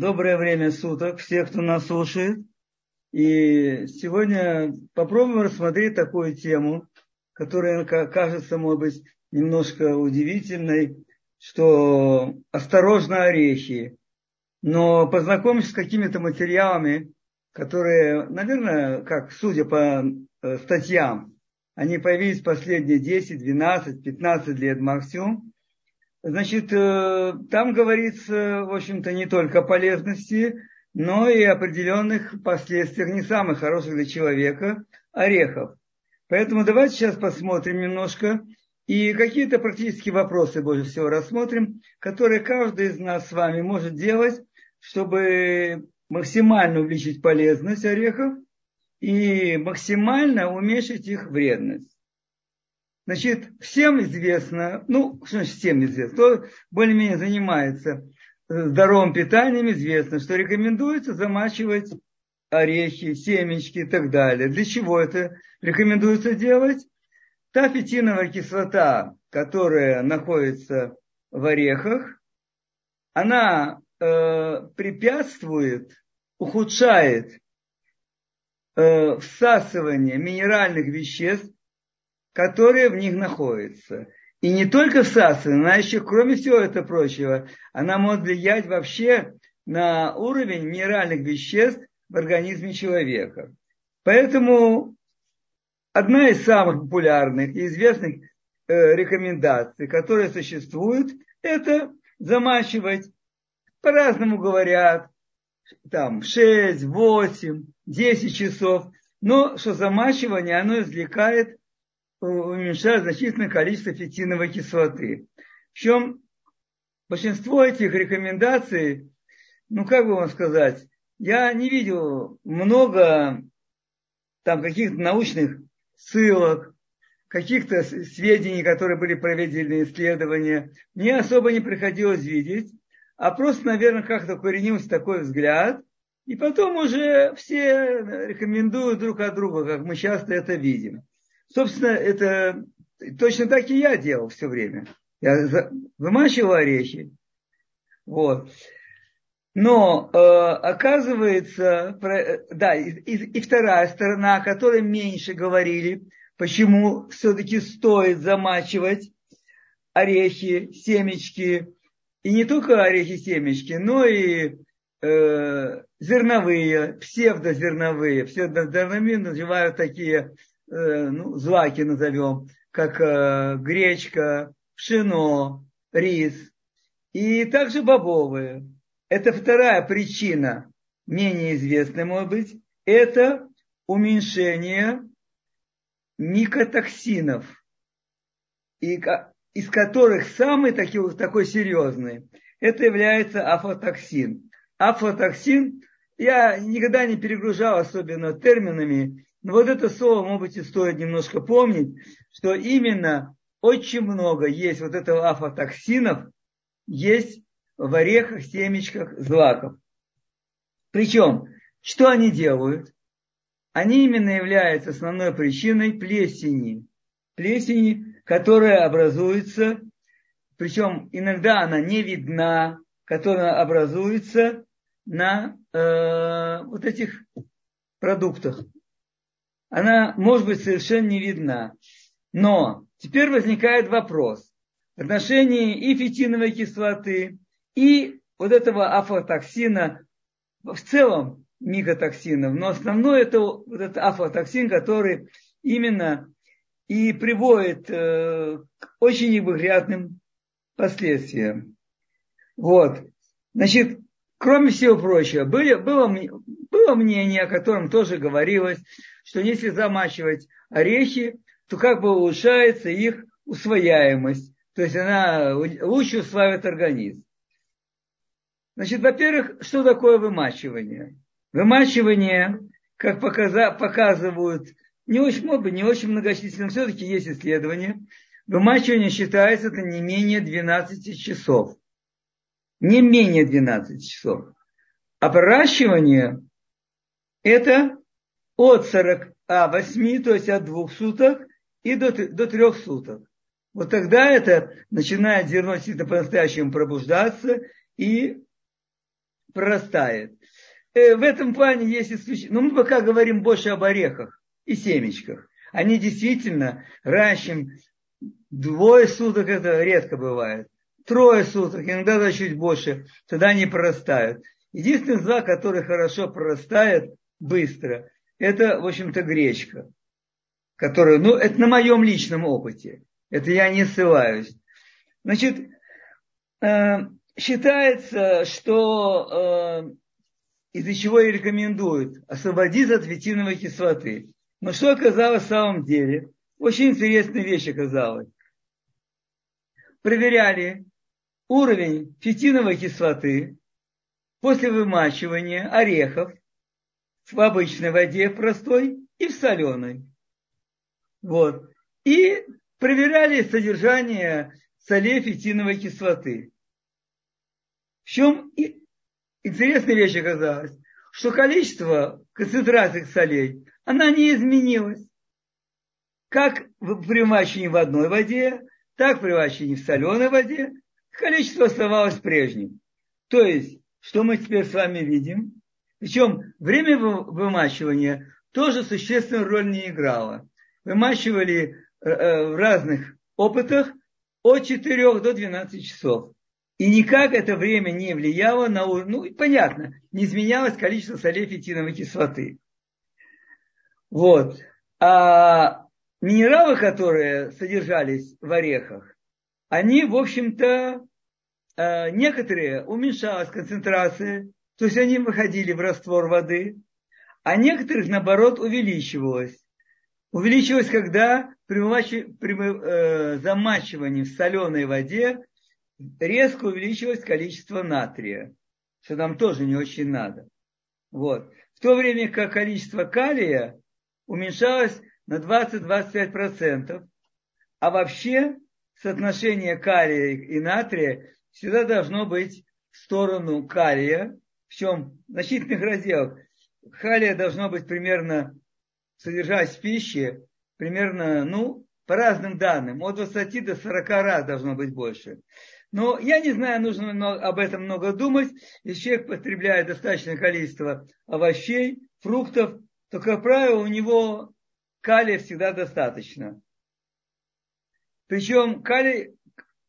Доброе время суток, всех, кто нас слушает. И сегодня попробуем рассмотреть такую тему, которая кажется, может быть, немножко удивительной, что осторожно орехи. Но познакомимся с какими-то материалами, которые, наверное, как судя по э, статьям, они появились последние 10, 12, 15 лет максимум. Значит, э, там говорится, в общем-то, не только о полезности, но и определенных последствиях не самых хороших для человека орехов. Поэтому давайте сейчас посмотрим немножко и какие-то практические вопросы больше всего рассмотрим, которые каждый из нас с вами может делать, чтобы максимально увеличить полезность орехов и максимально уменьшить их вредность. Значит, всем известно, ну, что значит всем известно, кто более-менее занимается здоровым питанием, известно, что рекомендуется замачивать орехи, семечки и так далее. Для чего это рекомендуется делать? Та фитиновая кислота, которая находится в орехах, она э, препятствует, ухудшает э, всасывание минеральных веществ которые в них находятся. И не только всасывание, она еще, кроме всего этого прочего, она может влиять вообще на уровень минеральных веществ в организме человека. Поэтому одна из самых популярных и известных э, рекомендаций, которые существуют, это замачивать, по-разному говорят, там 6, 8, 10 часов, но что замачивание, оно извлекает уменьшает значительное количество фитиновой кислоты. Причем большинство этих рекомендаций, ну как бы вам сказать, я не видел много там каких-то научных ссылок, каких-то сведений, которые были проведены исследования, мне особо не приходилось видеть, а просто, наверное, как-то коренился такой взгляд, и потом уже все рекомендуют друг от друга, как мы часто это видим. Собственно, это точно так и я делал все время. Я вымачивал орехи. Вот. Но э, оказывается, про, да, и, и вторая сторона, о которой меньше говорили, почему все-таки стоит замачивать орехи, семечки, и не только орехи, семечки, но и э, зерновые, псевдозерновые, псевдозерновые называют такие Э, ну, злаки назовем, как э, гречка, пшено, рис и также бобовые. Это вторая причина, менее известная, может быть, это уменьшение микотоксинов, и, из которых самый такой, такой серьезный, это является афлатоксин. Афлатоксин, я никогда не перегружал особенно терминами, но вот это слово, может быть, и стоит немножко помнить, что именно очень много есть вот этого афлатоксинов, есть в орехах, семечках, злаков. Причем, что они делают? Они именно являются основной причиной плесени. Плесени, которая образуется, причем иногда она не видна, которая образуется на э, вот этих продуктах она может быть совершенно не видна. Но теперь возникает вопрос в отношении и фитиновой кислоты, и вот этого афлатоксина, в целом микотоксинов, но основной это вот этот афлатоксин, который именно и приводит э, к очень неприятным последствиям. Вот. Значит, кроме всего прочего, были, было, было мнение, о котором тоже говорилось, что если замачивать орехи, то как бы улучшается их усвояемость. То есть она лучше усваивает организм. Значит, во-первых, что такое вымачивание? Вымачивание, как показа, показывают, не очень, может быть, не очень многочисленно, все-таки есть исследования, вымачивание считается это не менее 12 часов. Не менее 12 часов. А проращивание это от 48, то есть от двух суток и до, до трех суток. Вот тогда это начинает зерно действительно по-настоящему пробуждаться и прорастает. Э, в этом плане есть исключение. Но мы пока говорим больше об орехах и семечках. Они действительно раньше двое суток это редко бывает. Трое суток, иногда даже чуть больше, тогда они прорастают. Единственный злак, который хорошо прорастает быстро, это, в общем-то, гречка. Которая, ну, это на моем личном опыте. Это я не ссылаюсь. Значит, э, считается, что э, из-за чего и рекомендуют освободиться от фитиновой кислоты. Но что оказалось в самом деле? Очень интересная вещь оказалась. Проверяли уровень фитиновой кислоты после вымачивания орехов в обычной воде простой и в соленой. Вот. И проверяли содержание солей фитиновой кислоты. В чем интересная вещь оказалась, что количество концентраций солей, она не изменилась. Как при вымачивании в одной воде, так при вымачивании в соленой воде, количество оставалось прежним. То есть, что мы теперь с вами видим? Причем время вымачивания тоже существенную роль не играло. Вымачивали э, э, в разных опытах от 4 до 12 часов. И никак это время не влияло на уровень, ну, понятно, не изменялось количество солей фитиновой кислоты. Вот. А минералы, которые содержались в орехах, они, в общем-то, некоторые уменьшалась концентрация, то есть они выходили в раствор воды, а некоторых, наоборот, увеличивалось. Увеличивалось, когда при э, замачивании в соленой воде резко увеличилось количество натрия, что нам тоже не очень надо. Вот. В то время как количество калия уменьшалось на 20-25%, а вообще соотношение калия и натрия всегда должно быть в сторону калия, в чем в значительных разделах. Калия должно быть примерно, содержать в пище, примерно, ну, по разным данным, от 20 до 40 раз должно быть больше. Но я не знаю, нужно об этом много думать. Если человек потребляет достаточное количество овощей, фруктов, то, как правило, у него калия всегда достаточно. Причем калий,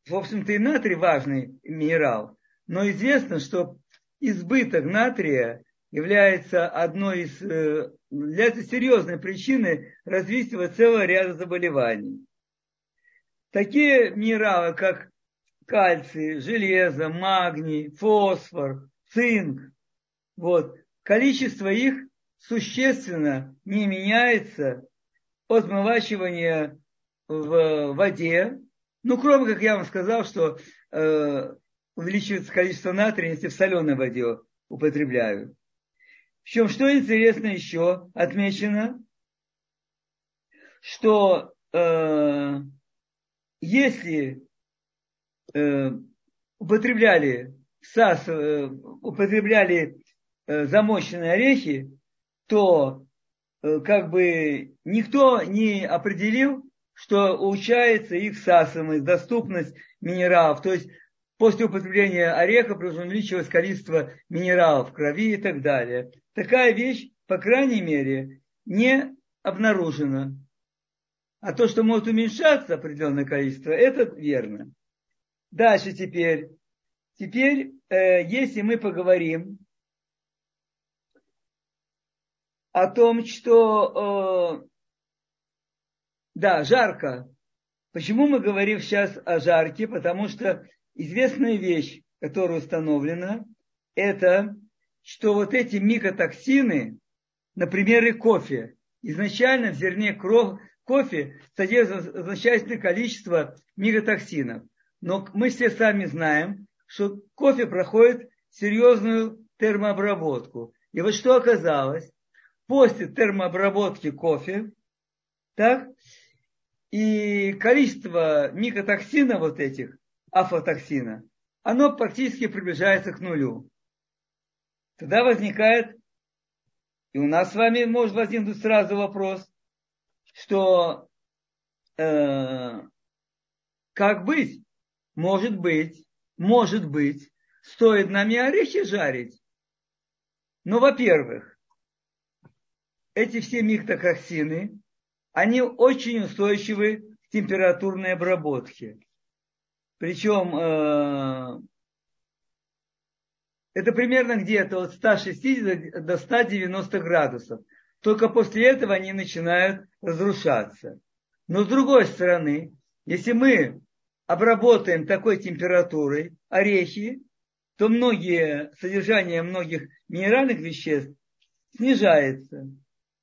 в общем-то, и натрий важный минерал. Но известно, что избыток натрия является одной из э, является серьезной причиной развития целого ряда заболеваний. Такие минералы, как кальций, железо, магний, фосфор, цинк. Вот. Количество их существенно не меняется от смывачивания в воде. Ну, кроме, как я вам сказал, что э, увеличивается количество натрия, если в соленой воде употребляют. Причем, что интересно еще отмечено, что э, если э, употребляли сас, э, употребляли э, замоченные орехи, то э, как бы никто не определил, что улучшается их всасываемость, доступность минералов. То есть после употребления ореха увеличивалось количество минералов в крови и так далее. Такая вещь, по крайней мере, не обнаружена. А то, что может уменьшаться определенное количество, это верно. Дальше теперь. Теперь, э, если мы поговорим о том, что, э, да, жарко. Почему мы говорим сейчас о жарке? Потому что известная вещь, которая установлена, это, что вот эти микотоксины, например, и кофе, изначально в зерне кофе содержит значительное количество микотоксинов. Но мы все сами знаем, что кофе проходит серьезную термообработку. И вот что оказалось? После термообработки кофе, так, и количество микотоксина вот этих, афлатоксина, оно практически приближается к нулю. Тогда возникает, и у нас с вами может возникнуть сразу вопрос, что э, как быть? Может быть, может быть, стоит нам и орехи жарить, Но, во-первых, эти все миктококсины, они очень устойчивы к температурной обработке. Причем э, это примерно где-то от 160 до 190 градусов. Только после этого они начинают разрушаться. Но с другой стороны, если мы обработаем такой температурой орехи, то многие, содержание многих минеральных веществ снижается.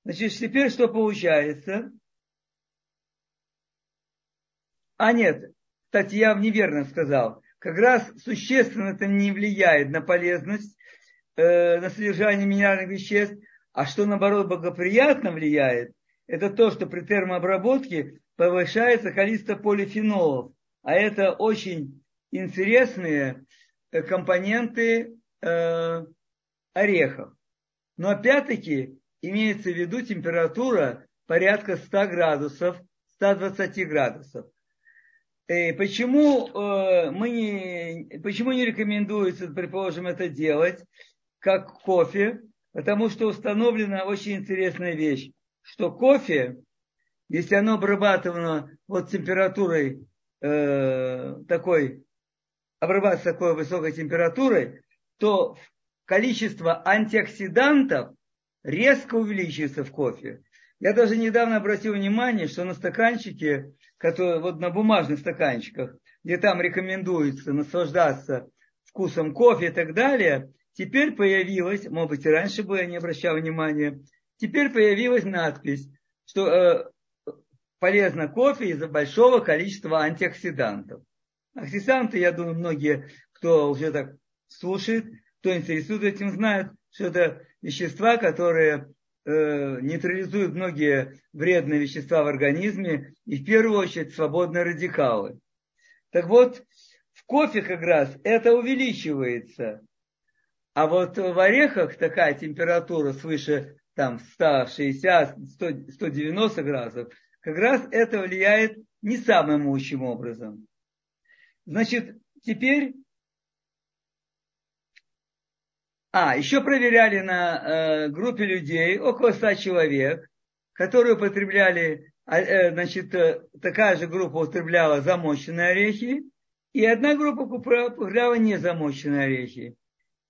Значит, теперь что получается? А нет, кстати, я неверно сказал. Как раз существенно это не влияет на полезность, э, на содержание минеральных веществ, а что наоборот благоприятно влияет, это то, что при термообработке повышается количество полифенолов. А это очень интересные э, компоненты э, орехов. Но опять-таки имеется в виду температура порядка 100 градусов, 120 градусов. Э, почему, э, мы не, почему не рекомендуется, предположим, это делать, как кофе? Потому что установлена очень интересная вещь, что кофе, если оно обрабатывано вот температурой э, такой, обрабатывается такой высокой температурой, то количество антиоксидантов резко увеличивается в кофе. Я даже недавно обратил внимание, что на стаканчике, который, вот на бумажных стаканчиках, где там рекомендуется наслаждаться вкусом кофе и так далее, теперь появилась, может быть, и раньше бы я не обращал внимания, теперь появилась надпись, что э, полезно кофе из-за большого количества антиоксидантов. Антиоксиданты, я думаю, многие, кто уже так слушает, кто интересует этим, знают, что это вещества, которые э, нейтрализуют многие вредные вещества в организме, и в первую очередь свободные радикалы. Так вот, в кофе как раз это увеличивается. А вот в орехах такая температура свыше там 160, 100, 190 градусов, как раз это влияет не самым лучшим образом. Значит, теперь А, еще проверяли на э, группе людей, около 100 человек, которые употребляли, а, э, значит, э, такая же группа употребляла замоченные орехи, и одна группа употребляла незамоченные орехи.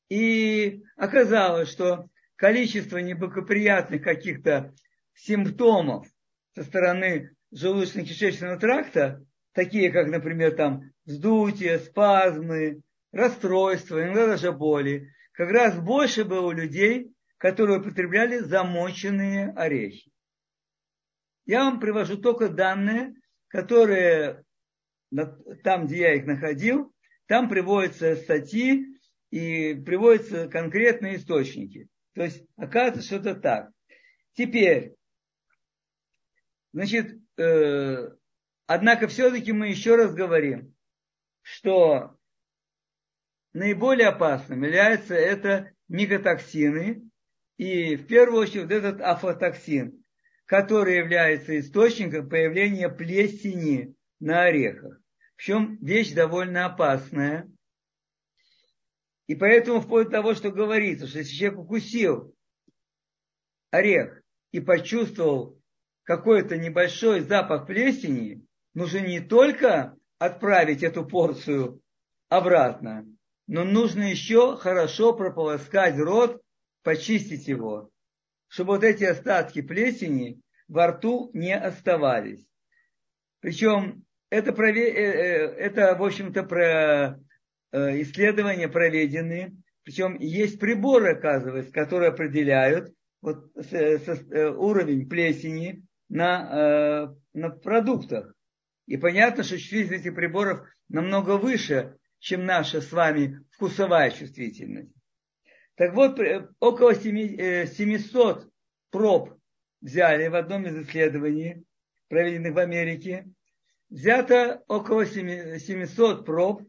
И оказалось, что количество неблагоприятных каких-то симптомов со стороны желудочно-кишечного тракта, такие как, например, там вздутие, спазмы, расстройства, иногда даже боли, как раз больше было людей, которые употребляли замоченные орехи. Я вам привожу только данные, которые там, где я их находил, там приводятся статьи и приводятся конкретные источники. То есть, оказывается, что это так. Теперь, значит, э, однако все-таки мы еще раз говорим, что наиболее опасным является это микотоксины и в первую очередь этот афлатоксин, который является источником появления плесени на орехах. Причем вещь довольно опасная. И поэтому вплоть до того, что говорится, что если человек укусил орех и почувствовал какой-то небольшой запах плесени, нужно не только отправить эту порцию обратно, но нужно еще хорошо прополоскать рот, почистить его, чтобы вот эти остатки плесени во рту не оставались. Причем это. Э, э, это в общем-то, про э, исследования проведены. Причем есть приборы, оказывается, которые определяют вот уровень плесени на, на продуктах. И понятно, что чувствительность этих приборов намного выше, чем наша с вами вкусовая чувствительность. Так вот, около 700 э, проб взяли в одном из исследований, проведенных в Америке. Взято около 700 проб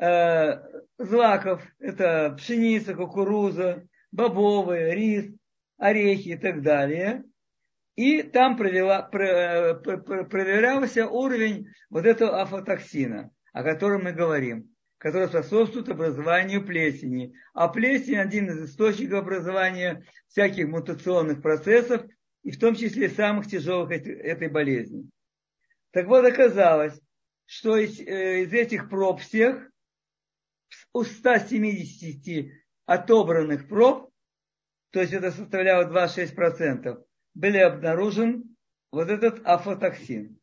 э, злаков. Это пшеница, кукуруза, бобовые, рис, орехи и так далее. И там про, проверялся уровень вот этого афлатоксина о котором мы говорим. которые способствуют образованию плесени. А плесень один из источников образования всяких мутационных процессов, и в том числе самых тяжелых этой болезни. Так вот, оказалось, что из, э, из этих проб всех, у 170 отобранных проб, то есть это составляло 26%, были обнаружен вот этот афлатоксин.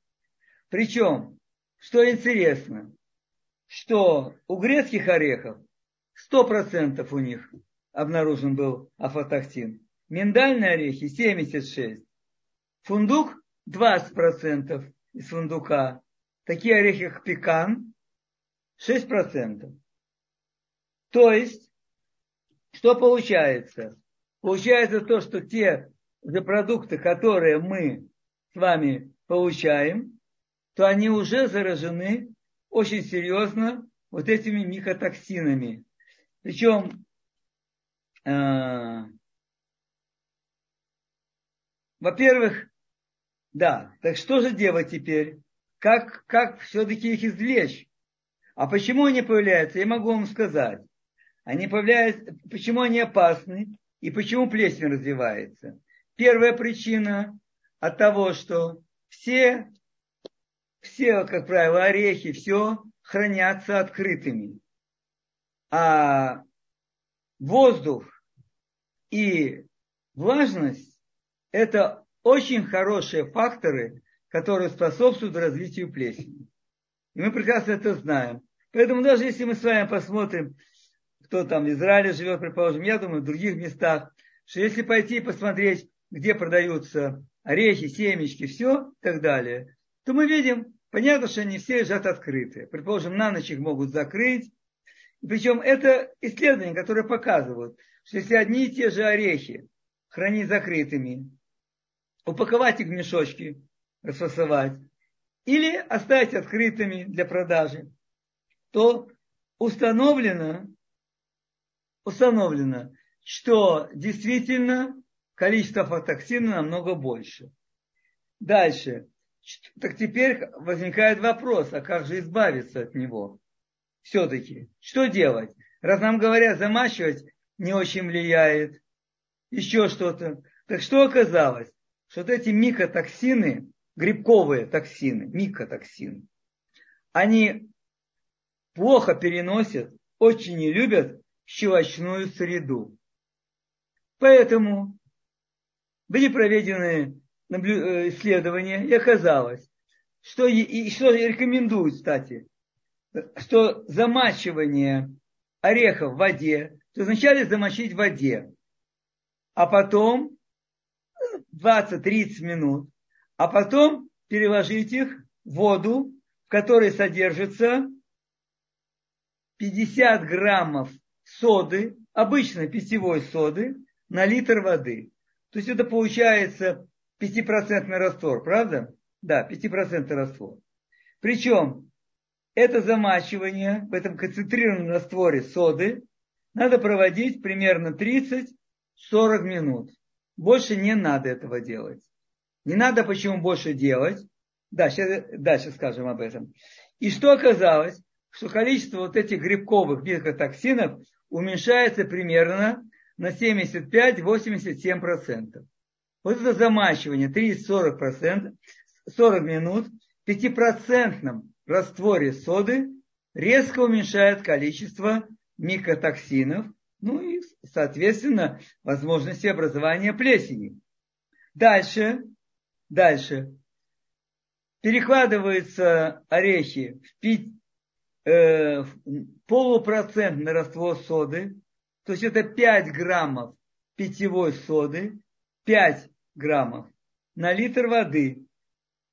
Причем, что интересно, что у грецких орехов 100% у них обнаружен был афлатоксин. Миндальные орехи 76. Фундук 20% из фундука. Такие орехи, как пекан, 6%. То есть, что получается? Получается то, что те же продукты, которые мы с вами получаем, то они уже заражены очень серьезно вот этими микотоксинами. Причем э, во-первых, да, так что же делать теперь? Как, как все-таки их извлечь? А почему они появляются? Я могу вам сказать. Они появляются, почему они опасны и почему плесень развивается. Первая причина от того, что все все, как правило, орехи, все хранятся открытыми. А воздух и влажность – это очень хорошие факторы, которые способствуют развитию плесени. И мы прекрасно это знаем. Поэтому даже если мы с вами посмотрим, кто там в Израиле живет, предположим, я думаю, в других местах, что если пойти и посмотреть, где продаются орехи, семечки, все и так далее, то мы видим, понятно, что они все лежат открытые. Предположим, на ночь их могут закрыть. Причем это исследования, которые показывают, что если одни и те же орехи хранить закрытыми, упаковать их в мешочки, расфасовать, или оставить открытыми для продажи, то установлено, установлено, что действительно количество фотоксина намного больше. Дальше. Так теперь возникает вопрос, а как же избавиться от него? Все-таки, что делать? Раз нам говорят, замачивать не очень влияет, еще что-то. Так что оказалось? Что вот эти микотоксины, грибковые токсины, микотоксины, они плохо переносят, очень не любят щелочную среду. Поэтому были проведены Э, исследования, и оказалось, что, и, что рекомендуют, кстати, что замачивание орехов в воде, то вначале замочить в воде, а потом 20-30 минут, а потом переложить их в воду, в которой содержится 50 граммов соды, обычной питьевой соды, на литр воды. То есть это получается 5% раствор, правда? Да, 5% раствор. Причем это замачивание в этом концентрированном растворе соды надо проводить примерно 30-40 минут. Больше не надо этого делать. Не надо почему больше делать. Да, сейчас, дальше скажем об этом. И что оказалось? Что количество вот этих грибковых микотоксинов уменьшается примерно на 75-87%. Вот это замачивание 30-40%, 40 минут в 5% растворе соды резко уменьшает количество микотоксинов, ну и, соответственно, возможности образования плесени. Дальше, дальше. Перекладываются орехи в, пить, э, в полупроцентный раствор соды, то есть это 5 граммов питьевой соды, 5 граммов на литр воды.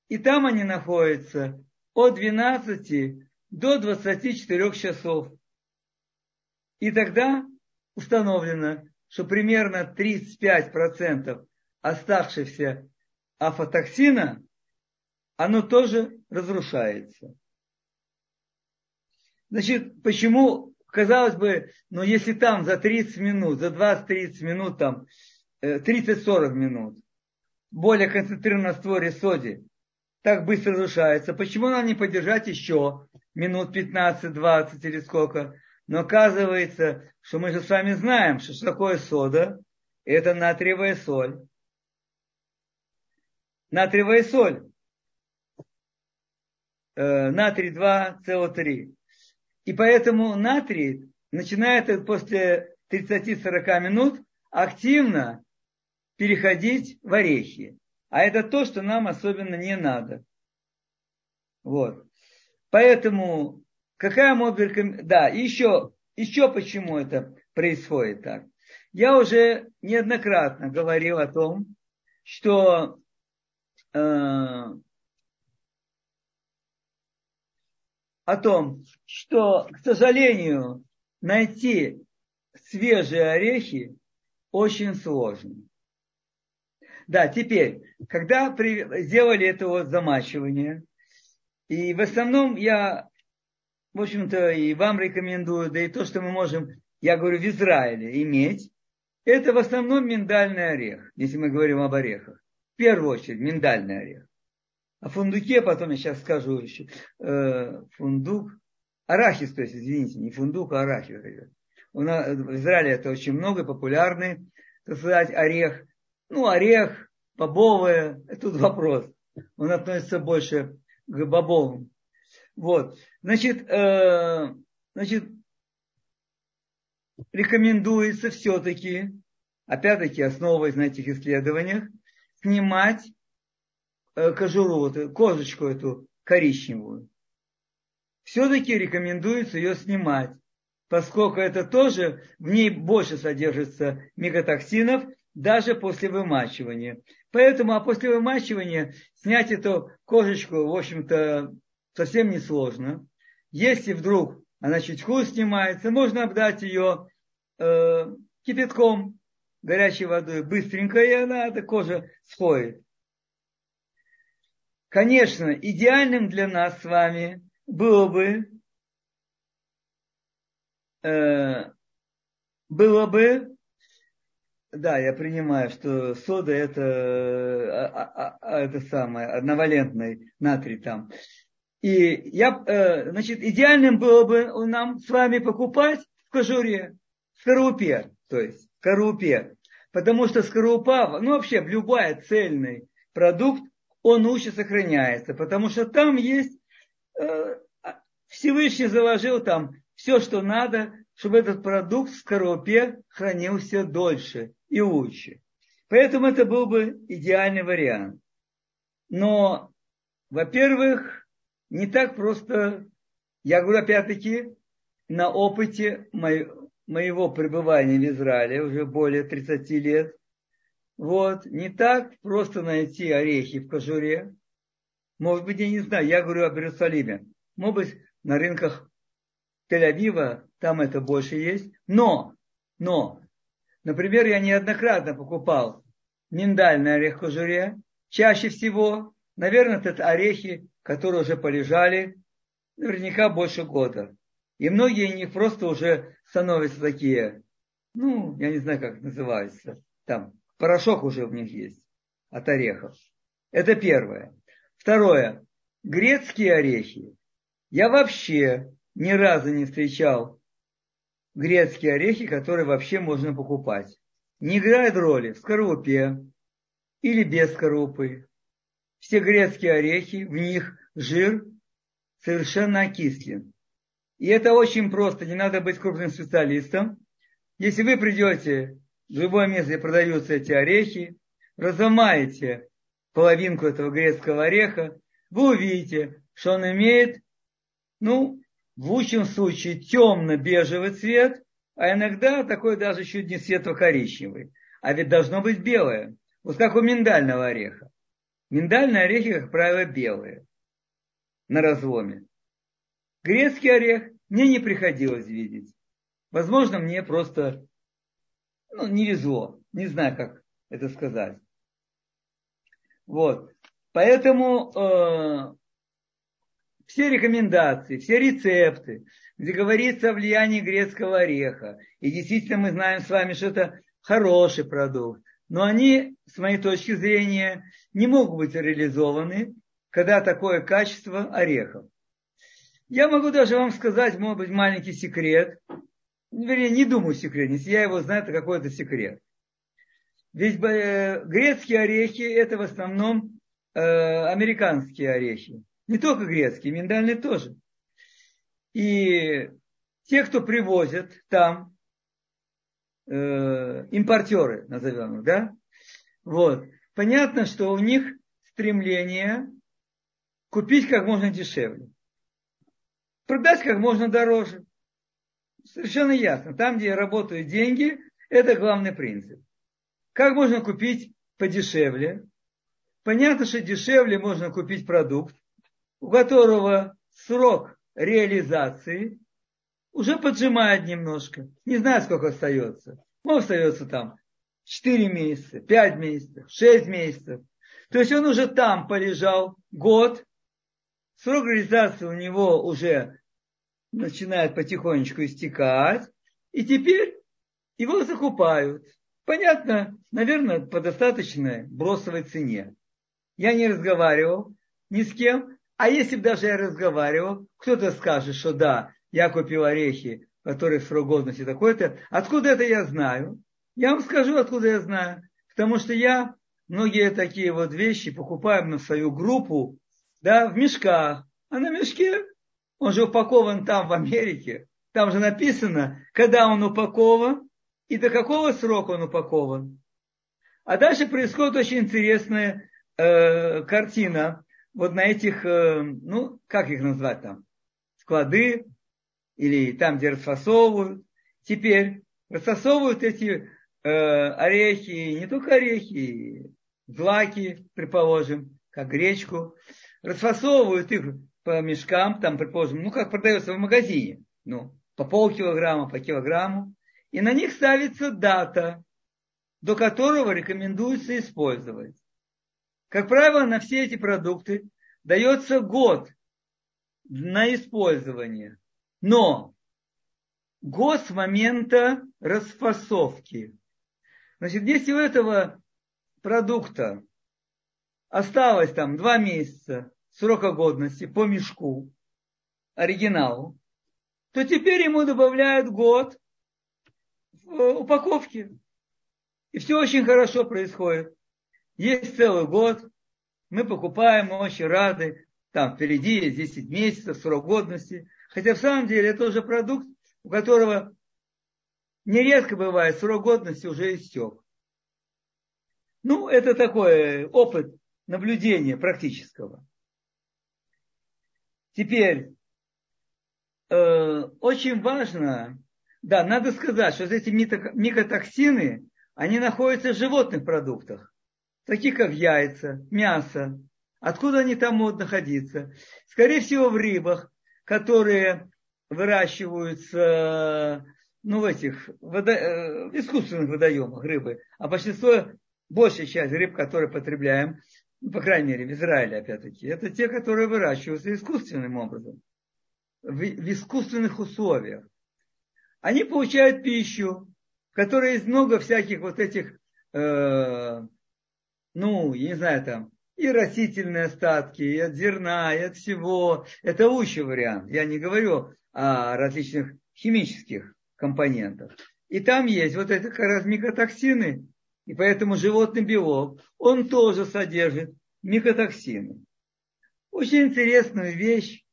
И там они находятся от 12 до 24 часов. И тогда установлено, что примерно 35% оставшихся афотоксина, оно тоже разрушается. Значит, почему, казалось бы, ну если там за 30 минут, за 20-30 минут, там 30-40 минут, более концентрированном растворе соди, так быстро разрушается, почему нам не подержать еще минут 15-20 или сколько? Но оказывается, что мы же с вами знаем, что, что такое сода. Это натриевая соль. Натриевая соль. Э, натрий 2, СО3. И поэтому натрий начинает после 30-40 минут активно переходить в орехи. А это то, что нам особенно не надо. Вот. Поэтому какая может быть... Да, еще, еще почему это происходит так. Я уже неоднократно говорил о том, что э, о том, что, к сожалению, найти свежие орехи очень сложно. Да, теперь, когда при, сделали это вот замачивание, и в основном я, в общем-то, и вам рекомендую, да и то, что мы можем, я говорю, в Израиле иметь, это в основном миндальный орех, если мы говорим об орехах. В первую очередь миндальный орех. О фундуке потом я сейчас скажу еще. Э, фундук, арахис, то есть, извините, не фундук, а арахис. У нас, в Израиле это очень много, популярный, так сказать, орех. Ну, орех, бобовые, тут вопрос. Он относится больше к бобовым. Вот. Значит, э, значит, рекомендуется все-таки, опять-таки, основываясь на этих исследованиях, снимать э, кожуру, вот, кожечку эту коричневую. Все-таки рекомендуется ее снимать, поскольку это тоже, в ней больше содержится мегатоксинов, даже после вымачивания. Поэтому, а после вымачивания снять эту кожечку, в общем-то, совсем не сложно. Если вдруг она чуть хуже снимается, можно обдать ее э, кипятком, горячей водой, быстренько, и она, эта кожа сходит. Конечно, идеальным для нас с вами было бы, э, было бы, да, я принимаю, что сода это, а, а, а, это самое, одновалентный натрий там. И я, э, значит, идеальным было бы нам с вами покупать в кожуре, в скорлупе, то есть в скорлупе. Потому что скорлупа, ну вообще любой цельный продукт, он лучше сохраняется. Потому что там есть, э, Всевышний заложил там все, что надо, чтобы этот продукт в скорлупе хранился дольше и лучше. Поэтому это был бы идеальный вариант. Но, во-первых, не так просто, я говорю опять-таки, на опыте моего пребывания в Израиле уже более 30 лет. Вот, не так просто найти орехи в кожуре. Может быть, я не знаю, я говорю об Иерусалиме. Может быть, на рынках Тель-Авива там это больше есть. Но, но, например, я неоднократно покупал миндальный орех кожуре. Чаще всего, наверное, это орехи которые уже полежали наверняка больше года. И многие из них просто уже становятся такие, ну, я не знаю, как называется, там порошок уже в них есть от орехов. Это первое. Второе. Грецкие орехи. Я вообще ни разу не встречал грецкие орехи, которые вообще можно покупать. Не играет роли в скорлупе или без скорлупы все грецкие орехи, в них жир совершенно окислен. И это очень просто, не надо быть крупным специалистом. Если вы придете в любое место, где продаются эти орехи, разломаете половинку этого грецкого ореха, вы увидите, что он имеет, ну, в лучшем случае темно-бежевый цвет, а иногда такой даже чуть не светло-коричневый. А ведь должно быть белое. Вот как у миндального ореха. Миндальные орехи, как правило, белые на разломе. Грецкий орех мне не приходилось видеть. Возможно, мне просто ну, не везло. Не знаю, как это сказать. Вот. Поэтому э, все рекомендации, все рецепты, где говорится о влиянии грецкого ореха, и действительно мы знаем с вами, что это хороший продукт, но они, с моей точки зрения, не могут быть реализованы, когда такое качество орехов. Я могу даже вам сказать, может быть, маленький секрет. Вернее, не думаю секрет, если я его знаю, это какой-то секрет. Ведь э, грецкие орехи это в основном э, американские орехи. Не только грецкие, миндальные тоже. И те, кто привозят там, э, импортеры, назовем их, да, вот, понятно, что у них стремление купить как можно дешевле. Продать как можно дороже. Совершенно ясно. Там, где работают деньги, это главный принцип. Как можно купить подешевле? Понятно, что дешевле можно купить продукт, у которого срок реализации уже поджимает немножко. Не знаю, сколько остается. Ну, остается там 4 месяца, 5 месяцев, 6 месяцев. То есть он уже там полежал год, срок реализации у него уже начинает потихонечку истекать, и теперь его закупают. Понятно, наверное, по достаточной бросовой цене. Я не разговаривал ни с кем, а если бы даже я разговаривал, кто-то скажет, что да, я купил орехи, которые срок годности такой-то. Откуда это я знаю? Я вам скажу, откуда я знаю. Потому что я многие такие вот вещи покупаю на свою группу, да, в мешках. А на мешке, он же упакован там, в Америке. Там же написано, когда он упакован и до какого срока он упакован. А дальше происходит очень интересная э, картина. Вот на этих, э, ну, как их назвать там, склады, или там, где расфасовывают. Теперь расфасовывают эти э, орехи, не только орехи, злаки, предположим, как гречку, расфасовывают их по мешкам, там, предположим, ну, как продается в магазине, ну, по полкилограмма, по килограмму, и на них ставится дата, до которого рекомендуется использовать. Как правило, на все эти продукты дается год на использование. Но год с момента расфасовки. Значит, если у этого продукта осталось там два месяца срока годности по мешку, оригиналу, то теперь ему добавляют год в упаковке. И все очень хорошо происходит. Есть целый год, мы покупаем, мы очень рады, там впереди есть 10 месяцев срок годности. Хотя в самом деле это уже продукт, у которого нередко бывает срок годности уже истек. Ну, это такой опыт наблюдения практического. Теперь, э, очень важно, да, надо сказать, что эти микотоксины, они находятся в животных продуктах, таких как яйца, мясо. Откуда они там могут находиться? Скорее всего, в рыбах, которые выращиваются ну, в этих водо, э, искусственных водоемах рыбы. А большинство, большая часть рыб, которые потребляем, ну, по крайней мере, в Израиле, опять-таки, это те, которые выращиваются искусственным образом, в, в искусственных условиях. Они получают пищу, в которой есть много всяких вот этих, э, ну, я не знаю, там, и растительные остатки, и от зерна, и от всего. Это лучший вариант. Я не говорю о различных химических компонентах. И там есть вот эти как раз микотоксины, и поэтому животный белок, он тоже содержит микотоксины. Очень интересную вещь.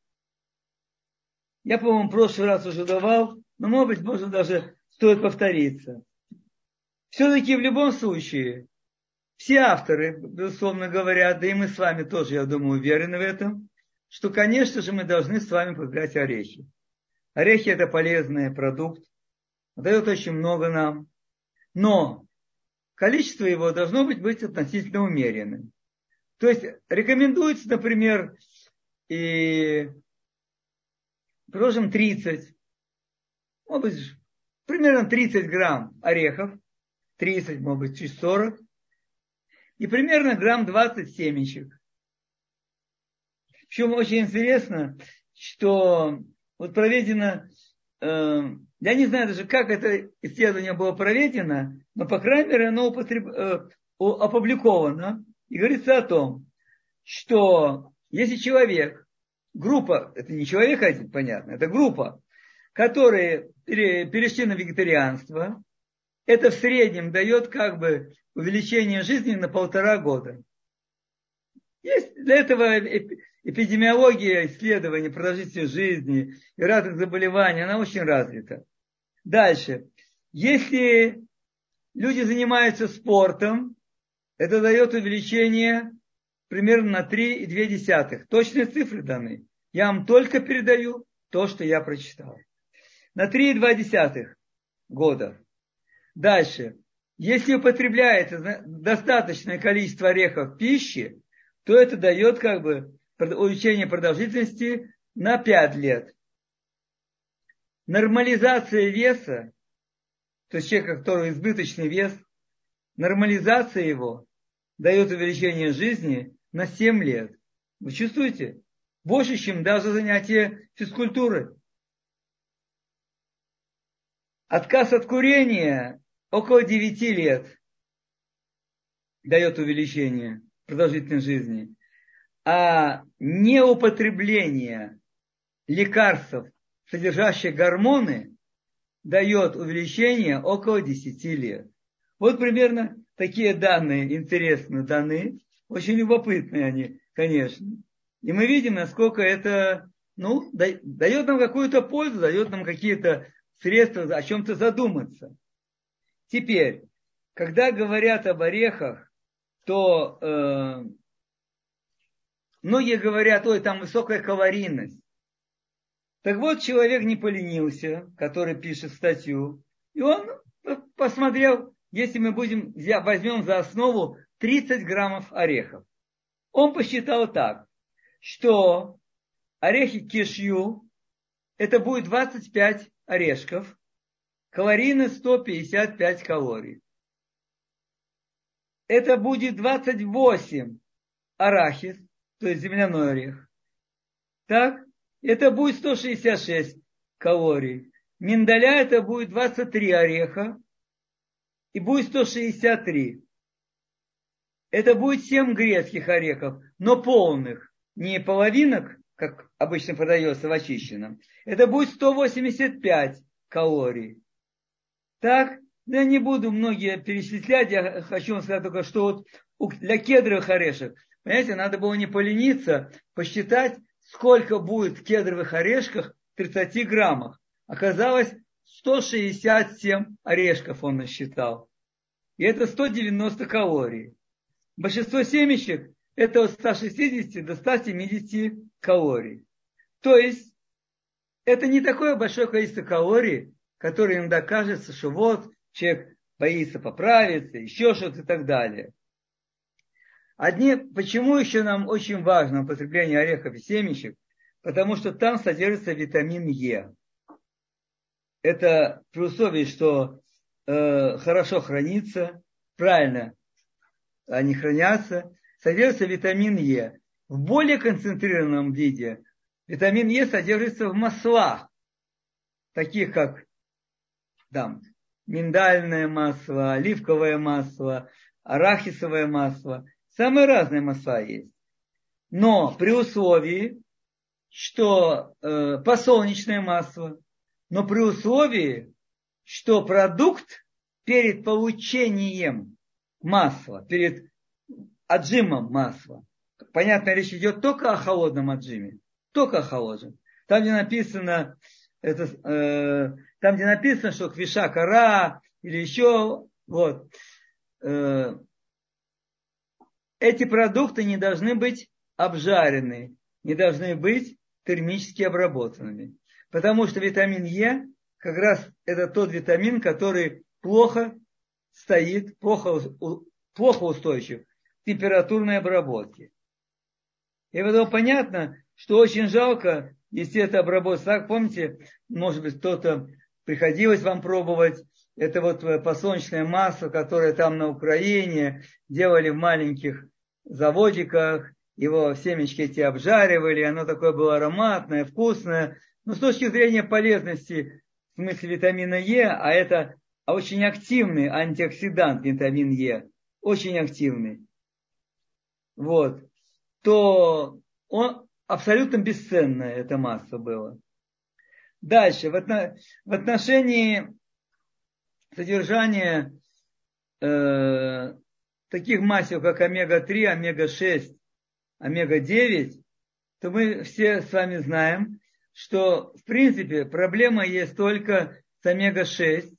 Я, по-моему, в прошлый раз уже давал, но, может быть, можно даже стоит повториться. Все-таки в любом случае все авторы, безусловно, говорят, да и мы с вами тоже, я думаю, уверены в этом, что, конечно же, мы должны с вами потреблять орехи. Орехи – это полезный продукт, дает очень много нам, но количество его должно быть, быть относительно умеренным. То есть рекомендуется, например, и, положим, 30, может быть, примерно 30 грамм орехов, 30, может быть, чуть 40, и примерно грамм 20 семечек. Причем очень интересно, что вот проведено, э, я не знаю даже, как это исследование было проведено, но, по крайней мере, оно употреб, э, опубликовано. И говорится о том, что если человек, группа, это не человек один, понятно, это группа, которые перешли на вегетарианство, это в среднем дает как бы увеличение жизни на полтора года. Есть для этого эпидемиология исследований продолжительности жизни и разных заболеваний, она очень развита. Дальше. Если люди занимаются спортом, это дает увеличение примерно на 3,2. Точные цифры даны. Я вам только передаю то, что я прочитал. На 3,2 года. Дальше. Если употребляется достаточное количество орехов в пище, то это дает как бы увеличение продолжительности на 5 лет. Нормализация веса, то есть человека, который избыточный вес, нормализация его дает увеличение жизни на 7 лет. Вы чувствуете? Больше, чем даже занятие физкультуры. Отказ от курения около 9 лет дает увеличение продолжительной жизни. А неупотребление лекарств, содержащих гормоны, дает увеличение около 10 лет. Вот примерно такие данные интересные даны. Очень любопытные они, конечно. И мы видим, насколько это ну, дает нам какую-то пользу, дает нам какие-то средства о чем-то задуматься. Теперь, когда говорят об орехах, то э, многие говорят, ой, там высокая калорийность. Так вот, человек не поленился, который пишет статью, и он посмотрел, если мы будем, возьмем за основу 30 граммов орехов. Он посчитал так, что орехи кишью, это будет 25 орешков, Калорийно 155 калорий. Это будет 28 арахис, то есть земляной орех. Так, это будет 166 калорий. Миндаля это будет 23 ореха и будет 163. Это будет 7 грецких орехов, но полных, не половинок, как обычно продается в очищенном. Это будет 185 калорий. Так, я не буду многие перечислять, я хочу вам сказать только, что вот для кедровых орешек, понимаете, надо было не полениться, посчитать, сколько будет в кедровых орешках в 30 граммах. Оказалось, 167 орешков он насчитал. И это 190 калорий. Большинство семечек это от 160 до 170 калорий. То есть, это не такое большое количество калорий, который иногда кажется, что вот человек боится поправиться, еще что-то и так далее. Одни, почему еще нам очень важно употребление орехов и семечек? Потому что там содержится витамин Е. Это при условии, что э, хорошо хранится, правильно они хранятся, содержится витамин Е. В более концентрированном виде витамин Е содержится в маслах, таких как там миндальное масло, оливковое масло, арахисовое масло. Самые разные масла есть. Но при условии, что э, подсолнечное масло, но при условии, что продукт перед получением масла, перед отжимом масла, понятно, речь идет только о холодном отжиме, только о холодном. Там, где написано это, э, там, где написано, что квиша кара или еще, вот, э, эти продукты не должны быть обжарены, не должны быть термически обработанными. Потому что витамин Е как раз это тот витамин, который плохо стоит, плохо, плохо устойчив к температурной обработке. И поэтому понятно, что очень жалко если это обработать так, помните, может быть, кто-то приходилось вам пробовать, это вот э, подсолнечное масло, которое там на Украине делали в маленьких заводиках, его семечки эти обжаривали, оно такое было ароматное, вкусное. Но с точки зрения полезности, в смысле витамина Е, а это очень активный антиоксидант витамин Е, очень активный. Вот. То он абсолютно бесценная эта масса была. Дальше, в, отно, в отношении содержания э, таких масел, как омега-3, омега-6, омега-9, то мы все с вами знаем, что в принципе проблема есть только с омега-6,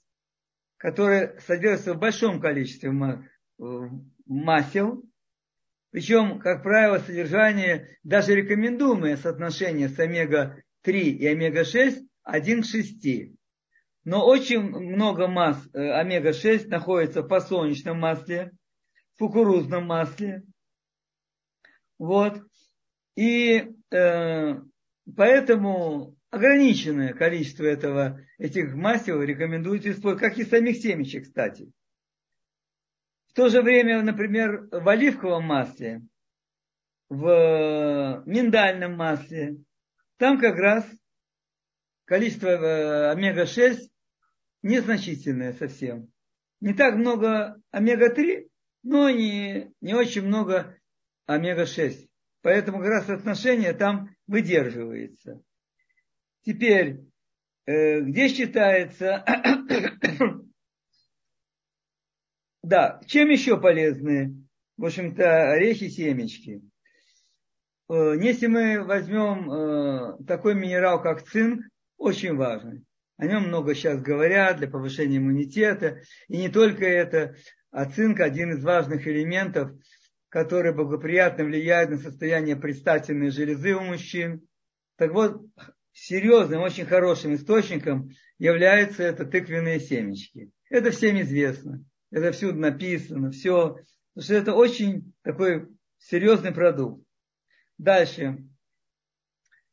которая содержится в большом количестве масел, причем, как правило, содержание, даже рекомендуемое соотношение с омега-3 и омега-6 1 к 6. Но очень много масс э, омега-6 находится в подсолнечном масле, в кукурузном масле. Вот. И э, поэтому ограниченное количество этого, этих масел рекомендуется использовать, как и самих семечек, кстати. В то же время, например, в оливковом масле, в миндальном масле, там как раз количество э, омега-6 незначительное совсем. Не так много омега-3, но не, не очень много омега-6. Поэтому как раз отношение там выдерживается. Теперь, э, где считается... да, чем еще полезны, в общем-то, орехи, семечки? Э, если мы возьмем такой минерал, как цинк, очень важный. О нем много сейчас говорят для повышения иммунитета. И не только это, а цинк один из важных элементов, который благоприятно влияет на состояние предстательной железы у мужчин. Так вот, серьезным, очень хорошим источником являются это тыквенные семечки. Это всем известно. Это всюду написано, все. Потому что это очень такой серьезный продукт. Дальше.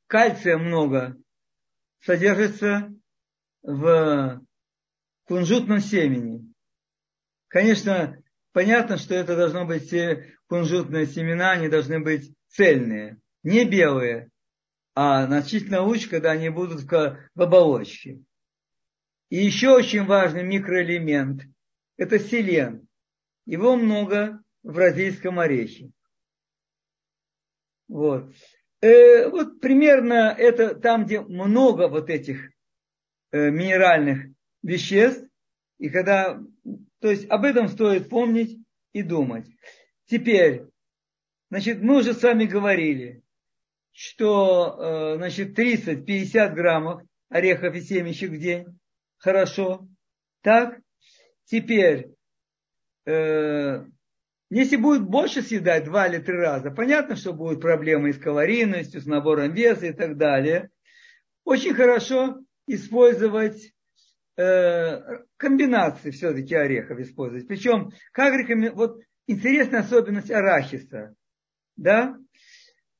Кальция много содержится в кунжутном семени. Конечно, понятно, что это должно быть кунжутные семена, они должны быть цельные, не белые, а значительно лучше, когда они будут в оболочке. И еще очень важный микроэлемент – это селен. Его много в бразильском орехе. Вот. Э, вот примерно это там, где много вот этих э, минеральных веществ, и когда, то есть об этом стоит помнить и думать. Теперь, значит, мы уже с вами говорили, что, э, значит, 30-50 граммов орехов и семечек в день. Хорошо. Так, теперь, э, если будет больше съедать два или три раза, понятно, что будут проблемы с калорийностью, с набором веса и так далее. Очень хорошо использовать э, комбинации все-таки орехов использовать. Причем, как рекомен... вот интересная особенность арахиса, да,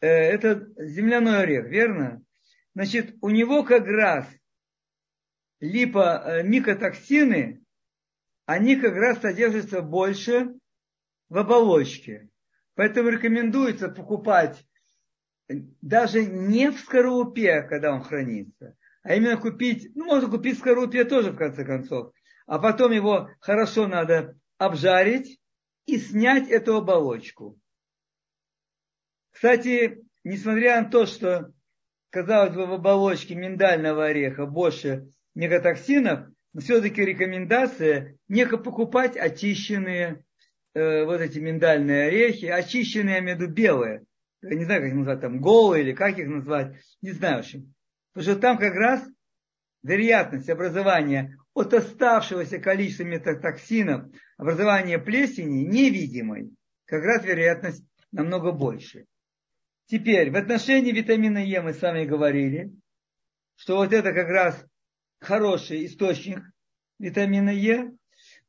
э, это земляной орех, верно? Значит, у него как раз липо, э, микотоксины, они как раз содержатся больше в оболочке. Поэтому рекомендуется покупать даже не в скорлупе, когда он хранится, а именно купить, ну, можно купить в скорлупе тоже, в конце концов, а потом его хорошо надо обжарить и снять эту оболочку. Кстати, несмотря на то, что, казалось бы, в оболочке миндального ореха больше мегатоксинов, но все-таки рекомендация не покупать очищенные э, вот эти миндальные орехи, очищенные, я имею белые. Я не знаю, как их назвать, там голые или как их назвать, не знаю в общем. Потому что там как раз вероятность образования от оставшегося количества метатоксинов, образования плесени невидимой, как раз вероятность намного больше. Теперь, в отношении витамина Е мы с вами говорили, что вот это как раз хороший источник витамина Е.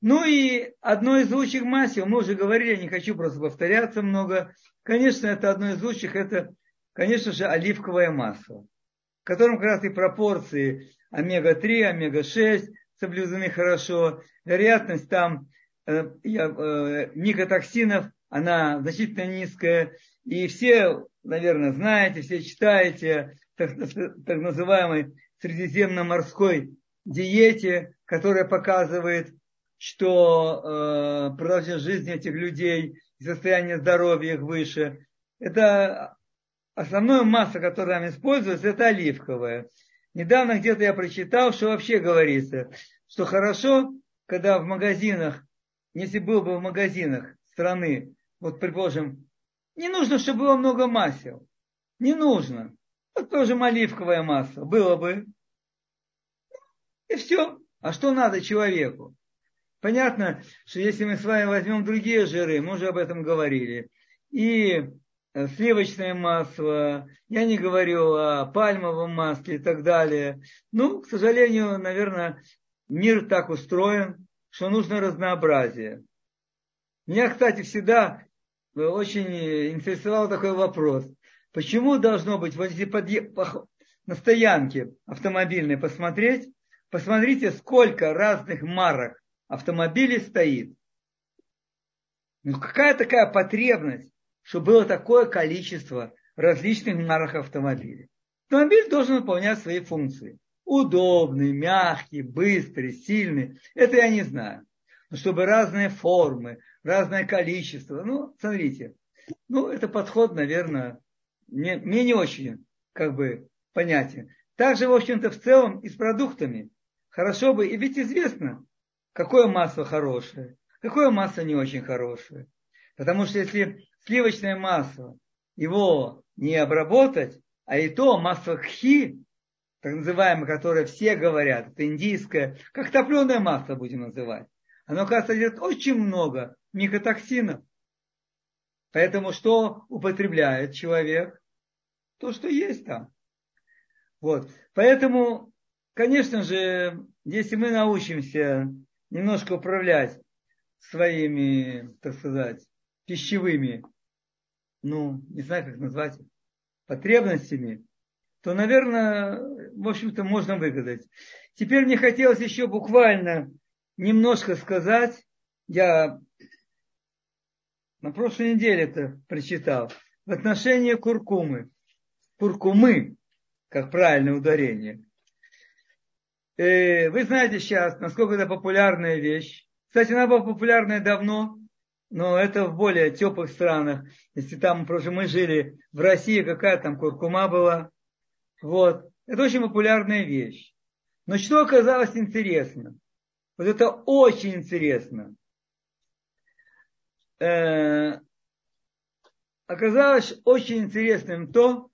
Ну и одно из лучших масел, мы уже говорили, я не хочу просто повторяться много. Конечно, это одно из лучших, это, конечно же, оливковое масло, в котором как раз и пропорции омега-3, омега-6 соблюдены хорошо. Вероятность там э, э, микотоксинов, она значительно низкая. И все, наверное, знаете, все читаете так, так называемой средиземноморской диете, которая показывает что э, продолжительность жизни этих людей и состояние здоровья их выше. Это основное масло, которое там используется, это оливковое. Недавно где-то я прочитал, что вообще говорится, что хорошо, когда в магазинах, если был бы в магазинах страны, вот, предположим, не нужно, чтобы было много масел. Не нужно. Вот тоже оливковое масло. Было бы. И все. А что надо человеку? Понятно, что если мы с вами возьмем другие жиры, мы уже об этом говорили, и э, сливочное масло, я не говорю о пальмовом масле и так далее. Ну, к сожалению, наверное, мир так устроен, что нужно разнообразие. Меня, кстати, всегда э, очень интересовал такой вопрос. Почему должно быть, вот если подъ... на стоянке автомобильной посмотреть, посмотрите, сколько разных марок автомобилей стоит. Ну какая такая потребность, чтобы было такое количество различных марок автомобилей? Автомобиль должен выполнять свои функции. Удобный, мягкий, быстрый, сильный. Это я не знаю. Но чтобы разные формы, разное количество. Ну, смотрите. Ну, это подход, наверное, мне, мне не очень как бы понятен. Также, в общем-то, в целом и с продуктами. Хорошо бы, и ведь известно, какое масло хорошее, какое масло не очень хорошее. Потому что если сливочное масло, его не обработать, а и то масло кхи, так называемое, которое все говорят, это индийское, как топленое масло будем называть. Оно, кажется, содержит очень много микотоксинов. Поэтому что употребляет человек? То, что есть там. Вот. Поэтому, конечно же, если мы научимся немножко управлять своими, так сказать, пищевыми, ну, не знаю, как назвать, потребностями, то, наверное, в общем-то, можно выгадать. Теперь мне хотелось еще буквально немножко сказать, я на прошлой неделе это прочитал, в отношении куркумы. Куркумы, как правильное ударение. Э, вы знаете сейчас, насколько это популярная вещь. Кстати, она была популярная давно, но это в более теплых странах. Если там, просто мы жили в России, какая там куркума была. Вот. Это очень популярная вещь. Но что оказалось интересно? Вот это очень интересно. Э, оказалось очень интересным то,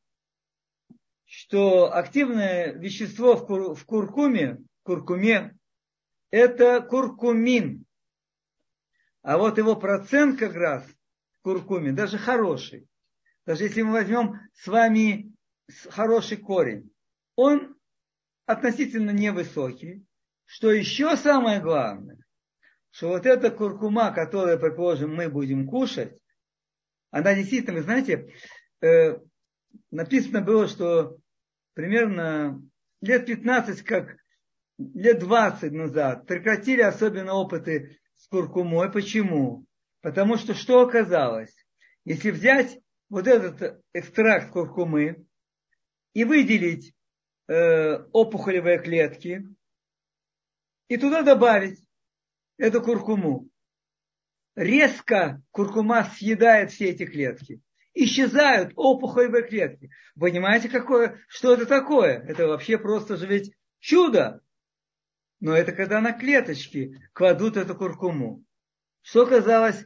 что активное вещество в, кур, в куркуме, куркуме, это куркумин. А вот его процент как раз в куркуме даже хороший. Даже если мы возьмем с вами хороший корень, он относительно невысокий. Что еще самое главное, что вот эта куркума, которую, предположим, мы будем кушать, она действительно, вы знаете, э, написано было, что примерно лет 15, как лет 20 назад прекратили особенно опыты с куркумой. Почему? Потому что что оказалось? Если взять вот этот экстракт куркумы и выделить э, опухолевые клетки и туда добавить эту куркуму, резко куркума съедает все эти клетки исчезают опухолевые клетки. Понимаете, какое, что это такое? Это вообще просто же ведь чудо. Но это когда на клеточки кладут эту куркуму. Что казалось,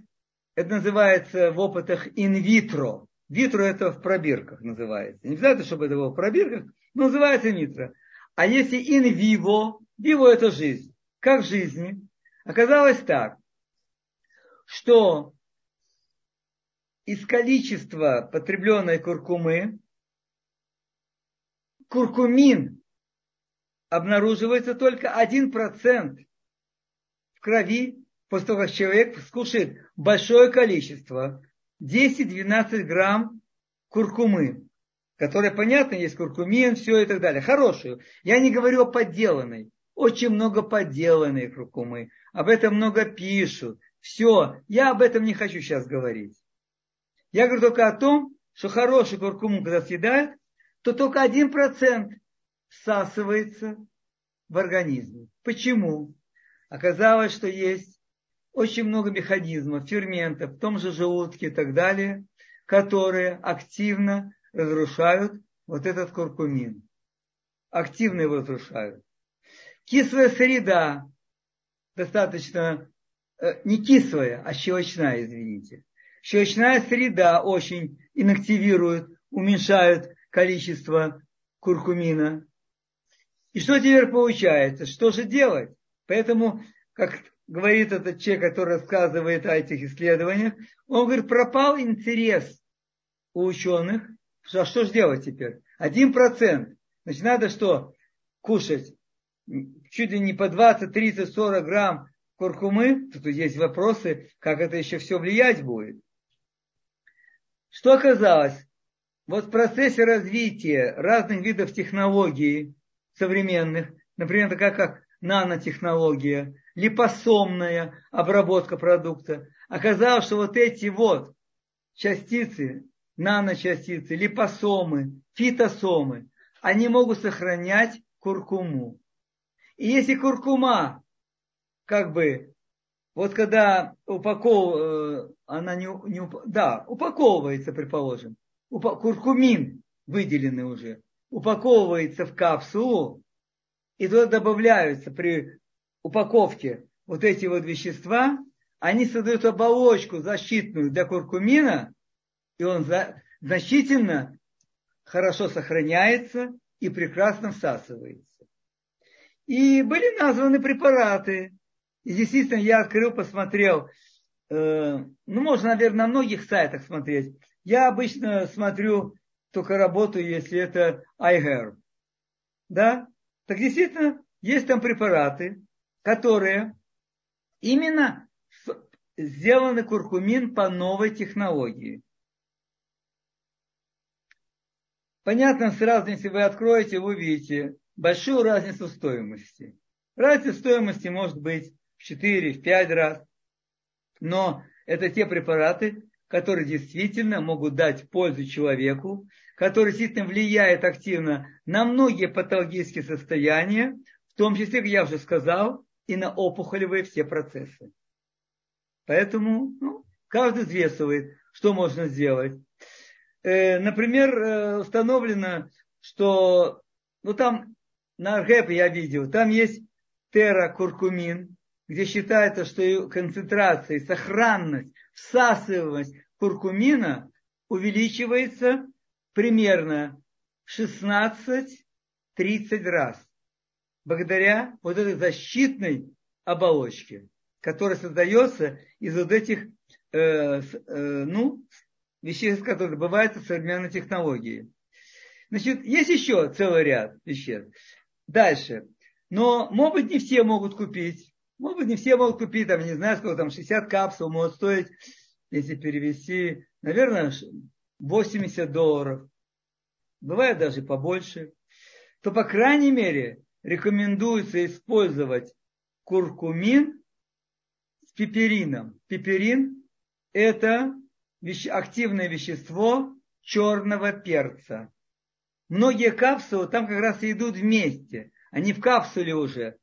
это называется в опытах инвитро. Витро это в пробирках называется. Не обязательно, чтобы это было в пробирках, но называется инвитро. А если инвиво, виво это жизнь. Как в жизни? Оказалось так, что из количества потребленной куркумы куркумин обнаруживается только 1% в крови после того, как человек скушает большое количество, 10-12 грамм куркумы, которая, понятно, есть куркумин, все и так далее, хорошую. Я не говорю о подделанной. Очень много подделанной куркумы. Об этом много пишут. Все, я об этом не хочу сейчас говорить. Я говорю только о том, что хороший куркуму, когда съедают, то только один процент всасывается в организме. Почему? Оказалось, что есть очень много механизмов, ферментов в том же желудке и так далее, которые активно разрушают вот этот куркумин. Активно его разрушают. Кислая среда, достаточно, э, не кислая, а щелочная, извините. Щелочная среда очень инактивирует, уменьшает количество куркумина. И что теперь получается? Что же делать? Поэтому, как говорит этот человек, который рассказывает о этих исследованиях, он говорит, пропал интерес у ученых. А что же делать теперь? Один процент. Значит, надо что? Кушать чуть ли не по 20, 30, 40 грамм куркумы. Тут есть вопросы, как это еще все влиять будет. Что оказалось? Вот в процессе развития разных видов технологий современных, например, такая как нанотехнология, липосомная обработка продукта, оказалось, что вот эти вот частицы, наночастицы, липосомы, фитосомы, они могут сохранять куркуму. И если куркума, как бы, вот когда упаков, э, она не, не да, упаковывается, предположим, упа, куркумин выделенный уже, упаковывается в капсулу, и туда добавляются при упаковке вот эти вот вещества, они создают оболочку защитную для куркумина, и он значительно хорошо сохраняется и прекрасно всасывается. И были названы препараты. И действительно, я открыл, посмотрел. Э, ну, можно, наверное, на многих сайтах смотреть. Я обычно смотрю, только работаю, если это iHerb. Да? Так действительно, есть там препараты, которые именно сделаны куркумин по новой технологии. Понятно, сразу, если вы откроете, вы увидите большую разницу стоимости. Разница стоимости может быть в 4, в 5 раз. Но это те препараты, которые действительно могут дать пользу человеку, которые действительно влияют активно на многие патологические состояния, в том числе, как я уже сказал, и на опухолевые все процессы. Поэтому ну, каждый взвешивает, что можно сделать. Э, например, э, установлено, что ну, там на Аргеп я видел, там есть терракуркумин, где считается, что концентрация, сохранность, всасываемость куркумина увеличивается примерно 16-30 раз. Благодаря вот этой защитной оболочке, которая создается из вот этих э, э, ну, веществ, которые добываются в современной технологии. Значит, есть еще целый ряд веществ. Дальше. Но, может быть, не все могут купить. Может быть, не все могут купить, там, не знаю, сколько там, 60 капсул может стоить, если перевести, наверное, 80 долларов. Бывает даже побольше. То, по крайней мере, рекомендуется использовать куркумин с пеперином. Пеперин – это активное вещество черного перца. Многие капсулы там как раз идут вместе. Они в капсуле уже.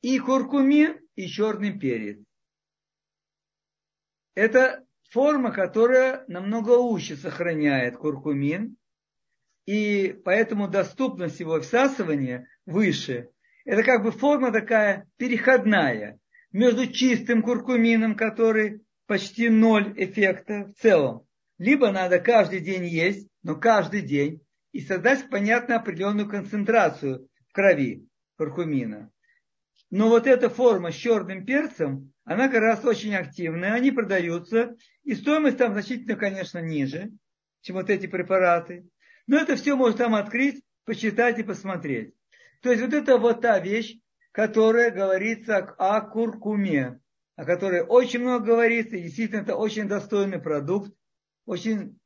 И куркумин, и черный перец. Это форма, которая намного лучше сохраняет куркумин. И поэтому доступность его всасывания выше. Это как бы форма такая переходная между чистым куркумином, который почти ноль эффекта в целом. Либо надо каждый день есть, но каждый день и создать, понятно, определенную концентрацию в крови куркумина. Но вот эта форма с черным перцем, она как раз очень активная, они продаются, и стоимость там значительно, конечно, ниже, чем вот эти препараты. Но это все можно там открыть, почитать и посмотреть. То есть вот это вот та вещь, которая говорится о куркуме, о которой очень много говорится, действительно это очень достойный продукт, очень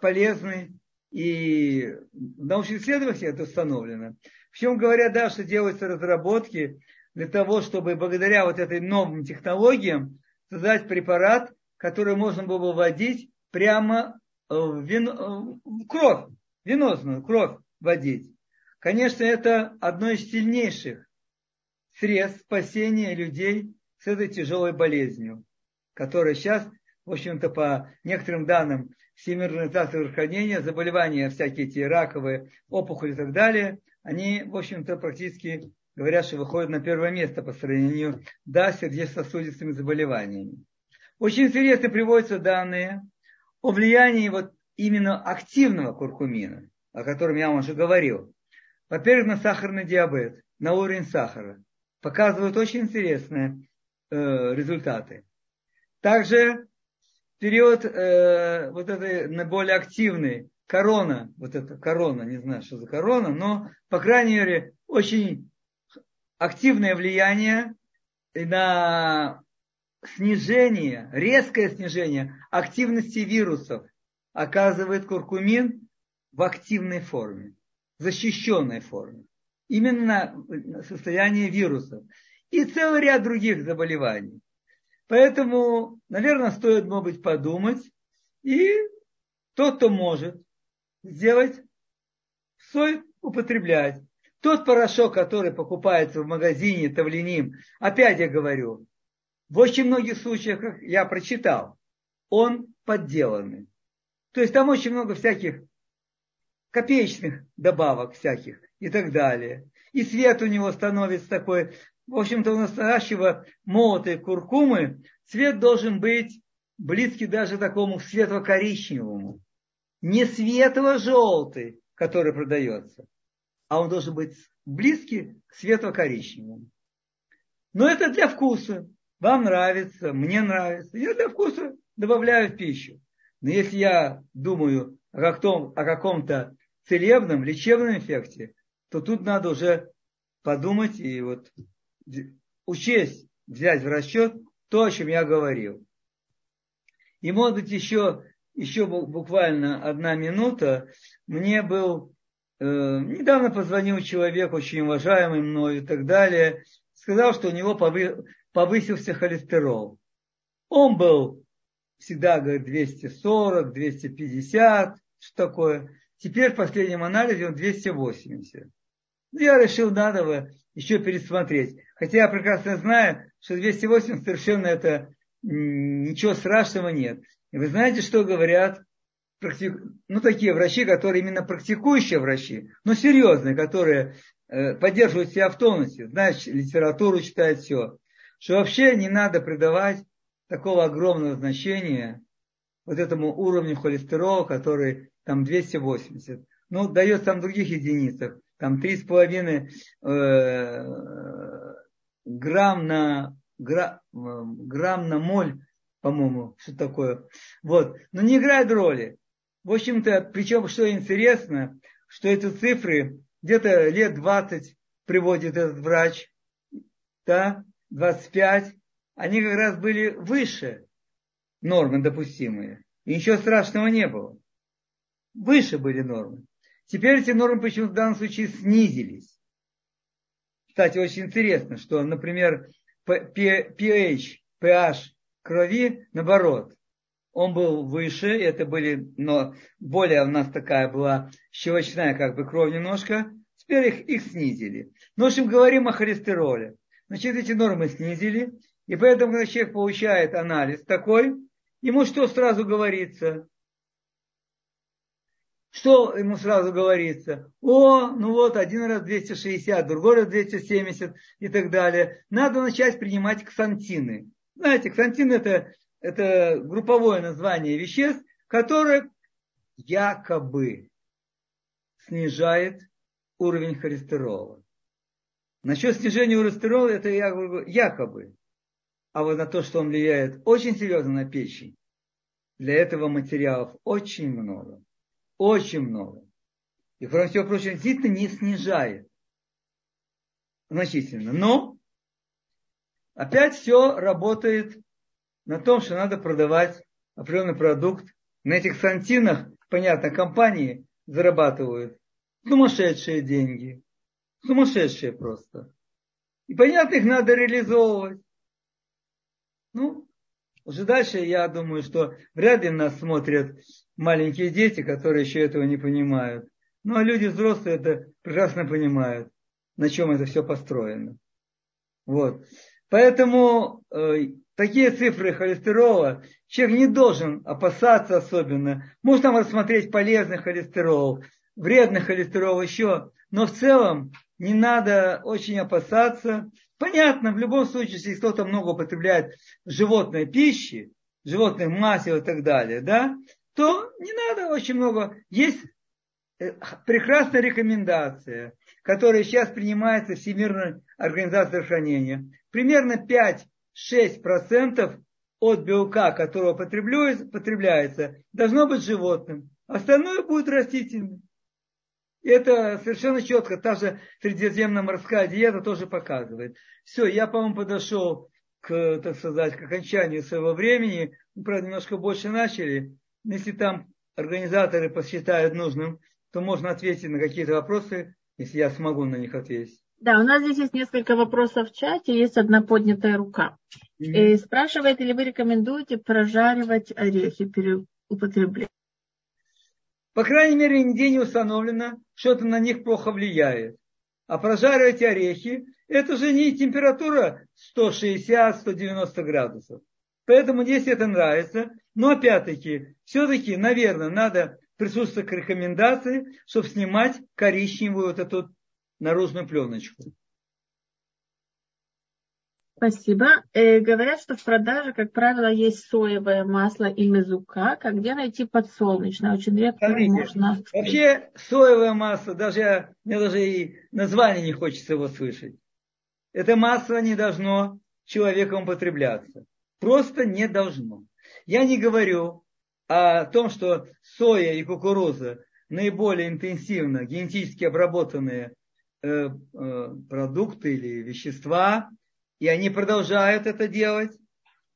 полезный, и в научных исследованиях это установлено. Причем говорят, да, что делаются разработки для того, чтобы благодаря вот этой новым технологиям создать препарат, который можно было вводить прямо в, вино, в кровь, венозную кровь вводить. Конечно, это одно из сильнейших средств спасения людей с этой тяжелой болезнью, которая сейчас в общем-то, по некоторым данным Всемирной организации здравоохранения, заболевания всякие эти раковые, опухоли и так далее, они, в общем-то, практически говорят, что выходят на первое место по сравнению да, с сердечно-сосудистыми заболеваниями. Очень интересно приводятся данные о влиянии вот именно активного куркумина, о котором я вам уже говорил. Во-первых, на сахарный диабет, на уровень сахара. Показывают очень интересные э, результаты. Также период э, вот этой наиболее активный, корона, вот это корона, не знаю, что за корона, но, по крайней мере, очень активное влияние на снижение, резкое снижение активности вирусов оказывает куркумин в активной форме, защищенной форме. Именно состояние вирусов. И целый ряд других заболеваний. Поэтому, наверное, стоит, может быть, подумать. И тот, кто может сделать, стоит употреблять. Тот порошок, который покупается в магазине Тавлиним, опять я говорю, в очень многих случаях, как я прочитал, он подделанный. То есть там очень много всяких копеечных добавок всяких и так далее. И цвет у него становится такой, в общем-то, у настоящего молотой куркумы цвет должен быть близкий даже такому светло-коричневому. Не светло-желтый, который продается, а он должен быть близкий к светло-коричневому. Но это для вкуса. Вам нравится, мне нравится. Я для вкуса добавляю в пищу. Но если я думаю о, каком, о каком-то целебном, лечебном эффекте, то тут надо уже подумать и вот учесть, взять в расчет то, о чем я говорил. И может быть еще, еще буквально одна минута. Мне был, недавно позвонил человек, очень уважаемый мною и так далее, сказал, что у него повысился холестерол. Он был всегда, говорит, 240, 250, что такое. Теперь в последнем анализе он 280. Ну, я решил, надо бы еще пересмотреть. Хотя я прекрасно знаю, что 280 совершенно это ничего страшного нет. И вы знаете, что говорят практик... ну, такие врачи, которые именно практикующие врачи, но серьезные, которые э, поддерживают себя в тонусе, знают литературу, читают все, что вообще не надо придавать такого огромного значения вот этому уровню холестерола, который там 280. Ну, дает там других единицах, там 3,5 э, грамм на, гра, грамм на моль, по-моему, что такое. Вот. Но не играет роли. В общем-то, причем, что интересно, что эти цифры где-то лет 20 приводит этот врач, да, 25, они как раз были выше нормы допустимые. И ничего страшного не было. Выше были нормы. Теперь эти нормы почему-то в данном случае снизились. Кстати, очень интересно, что, например, pH, pH крови, наоборот, он был выше, это были, но более у нас такая была щелочная как бы кровь немножко, теперь их, их снизили. Ну, в общем, говорим о холестероле. Значит, эти нормы снизили, и поэтому, когда человек получает анализ такой, ему что сразу говорится? Что ему сразу говорится? О, ну вот, один раз 260, другой раз 270 и так далее. Надо начать принимать ксантины. Знаете, ксантин это, это групповое название веществ, которое якобы снижает уровень холестерола. Насчет снижения холестерола, это я говорю якобы. А вот на то, что он влияет очень серьезно на печень, для этого материалов очень много. Очень много. И, кроме всего прочего, действительно не снижает значительно. Но опять все работает на том, что надо продавать определенный продукт. На этих сантинах, понятно, компании зарабатывают сумасшедшие деньги. Сумасшедшие просто. И понятно, их надо реализовывать. Ну, уже дальше я думаю, что вряд ли нас смотрят маленькие дети, которые еще этого не понимают. Ну, а люди взрослые это прекрасно понимают, на чем это все построено. Вот. Поэтому э, такие цифры холестерола, человек не должен опасаться особенно. Можно там рассмотреть полезный холестерол, вредный холестерол еще, но в целом не надо очень опасаться. Понятно, в любом случае, если кто-то много употребляет животной пищи, животных масел и так далее, да, то не надо очень много. Есть э, прекрасная рекомендация, которая сейчас принимается Всемирной организацией здравоохранения. Примерно 5-6% от белка, которого потребляется, должно быть животным. Остальное будет растительным. Это совершенно четко. Та же средиземно-морская диета тоже показывает. Все, я, по-моему, подошел к, так сказать, к окончанию своего времени. Мы, правда, немножко больше начали. Если там организаторы посчитают нужным, то можно ответить на какие-то вопросы, если я смогу на них ответить. Да, у нас здесь есть несколько вопросов в чате, есть одна поднятая рука. Mm-hmm. И спрашивает, или вы рекомендуете прожаривать орехи при употреблении? По крайней мере, нигде не установлено, что это на них плохо влияет. А прожаривать орехи, это же не температура 160-190 градусов. Поэтому, если это нравится, но опять-таки, все-таки, наверное, надо присутствовать к рекомендации, чтобы снимать коричневую вот эту наружную пленочку. Спасибо. Э, говорят, что в продаже, как правило, есть соевое масло и мезука. Как где найти подсолнечное? Очень редко Смотрите, можно. Вообще соевое масло, даже я, мне даже и название не хочется его слышать. Это масло не должно человеком употребляться. Просто не должно. Я не говорю о том, что соя и кукуруза наиболее интенсивно генетически обработанные продукты или вещества – и они продолжают это делать,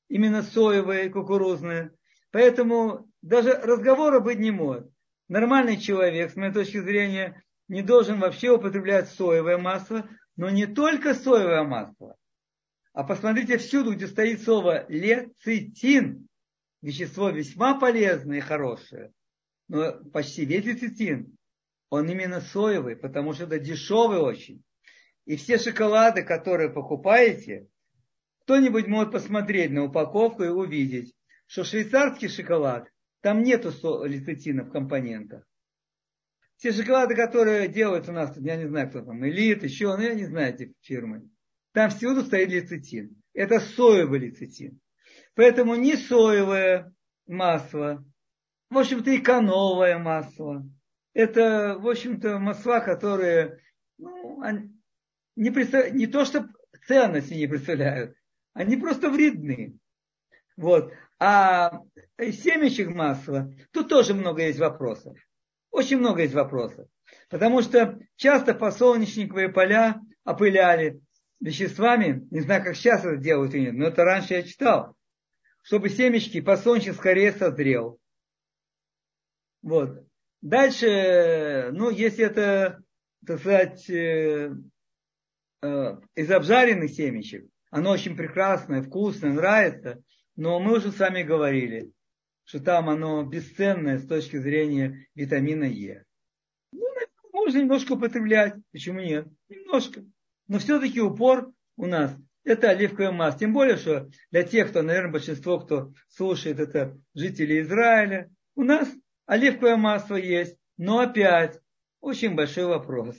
именно соевые кукурузные. Поэтому даже разговора быть не может. Нормальный человек, с моей точки зрения, не должен вообще употреблять соевое масло, но не только соевое масло. А посмотрите всюду, где стоит слово лецитин, вещество весьма полезное и хорошее, но почти весь лецитин, он именно соевый, потому что это дешевый очень. И все шоколады, которые покупаете, кто-нибудь может посмотреть на упаковку и увидеть, что швейцарский шоколад, там нету лецитина в компонентах. Все шоколады, которые делают у нас, я не знаю, кто там, элит, еще, ну я не знаю эти фирмы. Там всюду стоит лецитин. Это соевый лецитин. Поэтому не соевое масло, в общем-то и коновое масло. Это, в общем-то, масла, которые ну, не, представ... не то, что ценности не представляют, они просто вредны. Вот. А семечек масла, тут тоже много есть вопросов. Очень много есть вопросов. Потому что часто подсолнечниковые поля опыляли веществами, не знаю, как сейчас это делают или нет, но это раньше я читал, чтобы семечки, подсолнечник скорее созрел. Вот. Дальше, ну, если это, так сказать, э, Э, из обжаренных семечек. Оно очень прекрасное, вкусное, нравится. Но мы уже с вами говорили, что там оно бесценное с точки зрения витамина Е. Ну, можно немножко употреблять. Почему нет? Немножко. Но все-таки упор у нас это оливковое масло. Тем более, что для тех, кто, наверное, большинство, кто слушает, это жители Израиля, у нас оливковое масло есть. Но опять очень большой вопрос.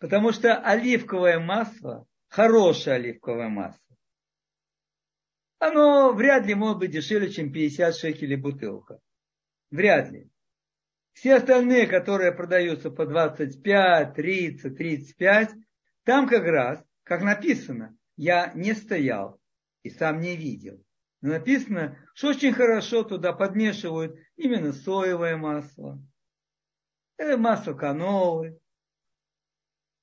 Потому что оливковое масло, хорошее оливковое масло, оно вряд ли может быть дешевле, чем 50 шекелей бутылка. Вряд ли. Все остальные, которые продаются по 25, 30, 35, там как раз, как написано, я не стоял и сам не видел. Но написано, что очень хорошо туда подмешивают именно соевое масло, э, масло канолы,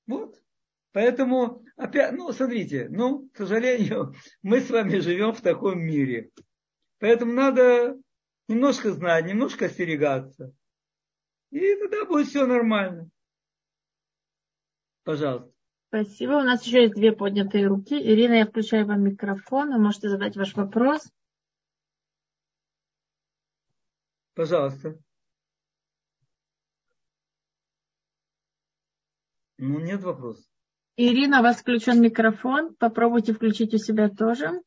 вот. Поэтому, опять, ну, смотрите, ну, к сожалению, мы с вами живем в таком мире. Поэтому надо немножко знать, немножко остерегаться. И тогда будет все нормально. Пожалуйста. Спасибо. У нас еще есть две поднятые руки. Ирина, я включаю вам микрофон. Вы можете задать ваш вопрос. Пожалуйста. Ну, нет вопросов. Ирина, у вас включен микрофон. Попробуйте включить у себя тоже.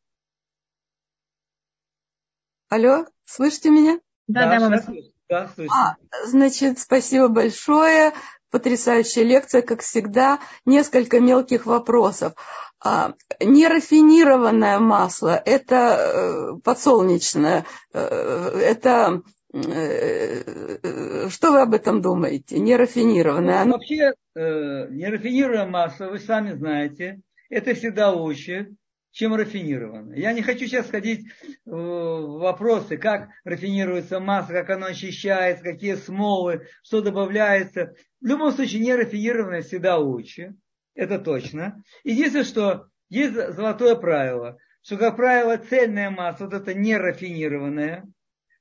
Алло, слышите меня? Да, да, да, мы вас... да А, значит, спасибо большое. Потрясающая лекция, как всегда. Несколько мелких вопросов. А, нерафинированное масло – это э, подсолнечное, э, это э, что вы об этом думаете? Нерафинированное. Ну, вообще, э, нерафинированное масло, вы сами знаете, это всегда лучше, чем рафинированное. Я не хочу сейчас ходить в вопросы, как рафинируется масло, как оно очищается, какие смолы, что добавляется. В любом случае, нерафинированное всегда лучше. Это точно. Единственное, что есть золотое правило, что, как правило, цельное масло, вот это нерафинированное,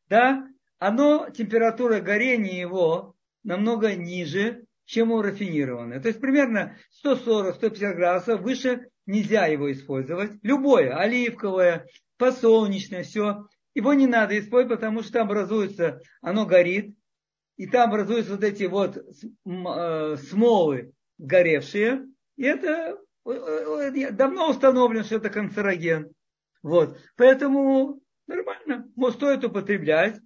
да, оно, температура горения его намного ниже, чем у рафинированное. То есть примерно 140-150 градусов выше нельзя его использовать. Любое, оливковое, подсолнечное, все. Его не надо использовать, потому что там образуется, оно горит, и там образуются вот эти вот э, смолы горевшие. И это э, э, давно установлено, что это канцероген. Вот. Поэтому нормально, может, стоит употреблять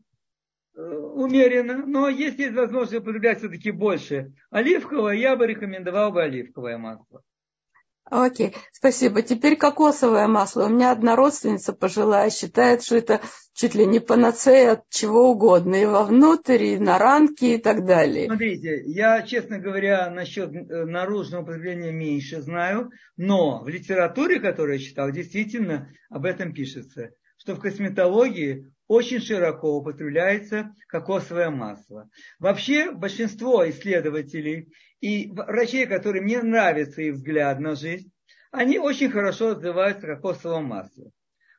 умеренно, но если есть возможность употреблять все-таки больше оливковое, я бы рекомендовал бы оливковое масло. Окей, спасибо. Теперь кокосовое масло. У меня одна родственница пожилая считает, что это чуть ли не панацея от чего угодно, и вовнутрь, и на ранки, и так далее. Смотрите, я, честно говоря, насчет э, наружного употребления меньше знаю, но в литературе, которую я читал, действительно об этом пишется, что в косметологии очень широко употребляется кокосовое масло. Вообще большинство исследователей и врачей, которым не нравится их взгляд на жизнь, они очень хорошо отзываются о кокосовом масле.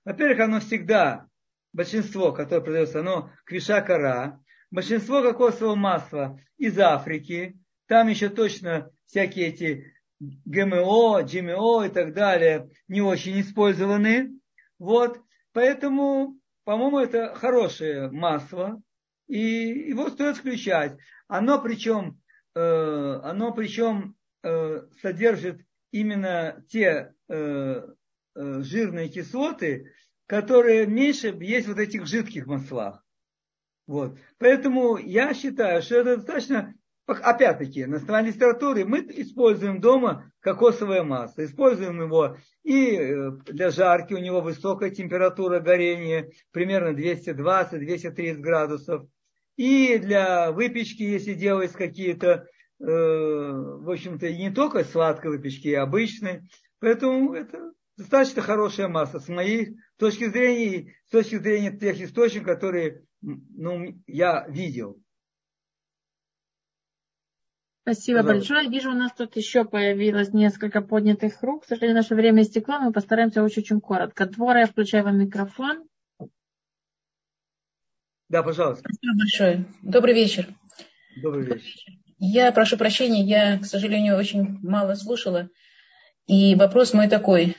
Во-первых, оно всегда, большинство, которое продается, оно квиша кора. Большинство кокосового масла из Африки. Там еще точно всякие эти ГМО, ГМО и так далее не очень использованы. Вот. Поэтому, по-моему, это хорошее масло. И его стоит включать. Оно причем оно причем э, содержит именно те э, жирные кислоты, которые меньше есть вот этих жидких маслах. Вот. Поэтому я считаю, что это достаточно, опять-таки, на основании литературы мы используем дома кокосовое масло. Используем его и для жарки, у него высокая температура горения, примерно 220-230 градусов и для выпечки, если делать какие-то, э, в общем-то, не только сладкой выпечки, и обычной. Поэтому это достаточно хорошая масса с моей точки зрения, с точки зрения тех источников, которые ну, я видел. Спасибо Пожалуйста. большое. Вижу, у нас тут еще появилось несколько поднятых рук. К сожалению, наше время истекло. Мы постараемся очень-очень коротко. Двора, я включаю вам микрофон. Да, пожалуйста. Спасибо большое. Добрый вечер. Добрый вечер. Я прошу прощения, я, к сожалению, очень мало слушала. И вопрос мой такой.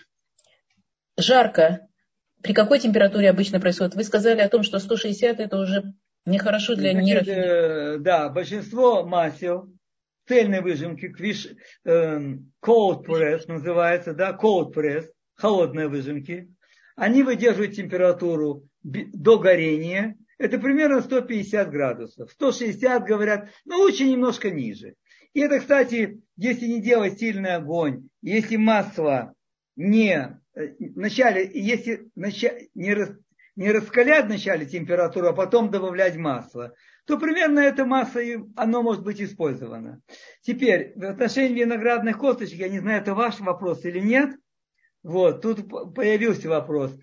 Жарко. При какой температуре обычно происходит? Вы сказали о том, что 160 это уже нехорошо для Значит, э, Да, большинство масел, цельной выжимки, квиш, э, cold press называется, да, cold press, холодные выжимки, они выдерживают температуру до горения это примерно 150 градусов. 160 говорят, но лучше немножко ниже. И это, кстати, если не делать сильный огонь, если масло не э, вначале, если не, не раскалять вначале температуру, а потом добавлять масло, то примерно это масло, оно может быть использовано. Теперь, в отношении виноградных косточек, я не знаю, это ваш вопрос или нет, вот, тут появился вопрос.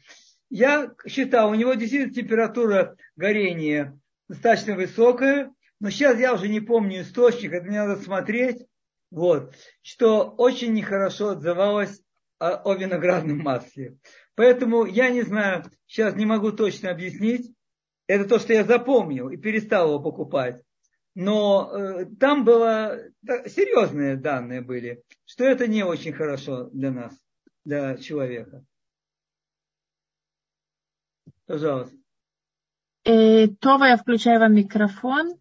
Я считал, у него действительно температура горения достаточно высокая, но сейчас я уже не помню источник, это мне надо смотреть, вот, что очень нехорошо отзывалось о, виноградном масле. Поэтому я не знаю, сейчас не могу точно объяснить. Это то, что я запомнил и перестал его покупать. Но э, там было да, серьезные данные были, что это не очень хорошо для нас, для человека. Пожалуйста. Э, Това, я включаю вам микрофон.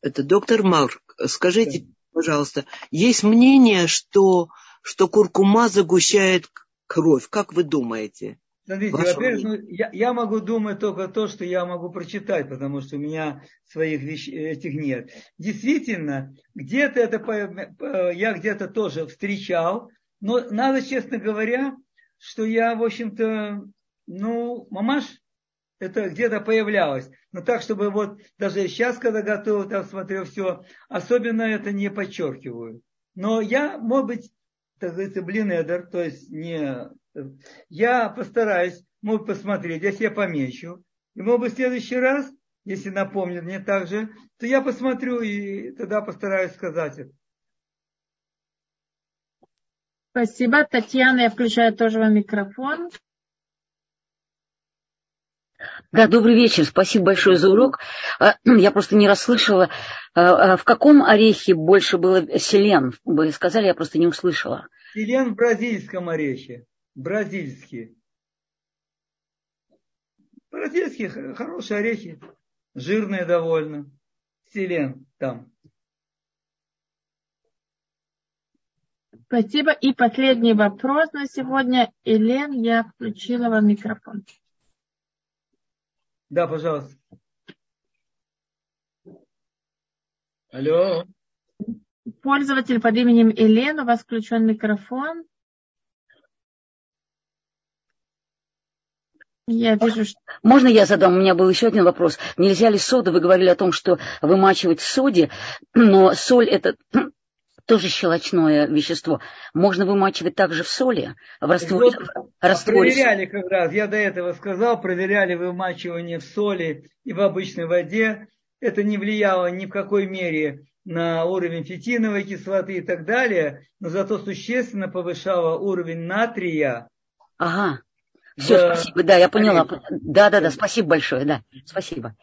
Это доктор Марк. Скажите, да. пожалуйста, есть мнение, что, что куркума загущает кровь. Как вы думаете? Смотрите, во-первых, ну, я, я могу думать только то, что я могу прочитать, потому что у меня своих вещ... этих нет. Действительно, где-то это по- я где-то тоже встречал, но надо, честно говоря, что я, в общем-то, ну, мамаш, это где-то появлялось. Но так, чтобы вот даже сейчас, когда готовы, там смотрю все, особенно это не подчеркиваю. Но я, может быть, так говорится, блинедер, то есть не... Я постараюсь, может посмотреть, я себе помечу. И, может быть, в следующий раз, если напомнит мне так же, то я посмотрю и тогда постараюсь сказать это. Спасибо. Татьяна, я включаю тоже вам микрофон. Да, добрый вечер. Спасибо большое за урок. А, Я просто не расслышала, а, а, в каком орехе больше было селен. Вы сказали, я просто не услышала. Селен в бразильском орехе. Бразильский. Бразильские хорошие орехи. Жирные довольно. Селен там. Спасибо. И последний вопрос на сегодня. Елен, я включила вам микрофон. Да, пожалуйста. Алло. Пользователь под именем Елен, у вас включен микрофон. Я вижу, что... Можно я задам? У меня был еще один вопрос. Нельзя ли соду? Вы говорили о том, что вымачивать в соде, но соль это тоже щелочное вещество. Можно вымачивать также в соли, в растворе, Вот, растворе проверяли как раз, я до этого сказал, проверяли вымачивание в соли и в обычной воде. Это не влияло ни в какой мере на уровень фитиновой кислоты и так далее, но зато существенно повышало уровень натрия. Ага. Все, Да. спасибо. Да, я поняла. Да, да, да, спасибо большое. Да, спасибо.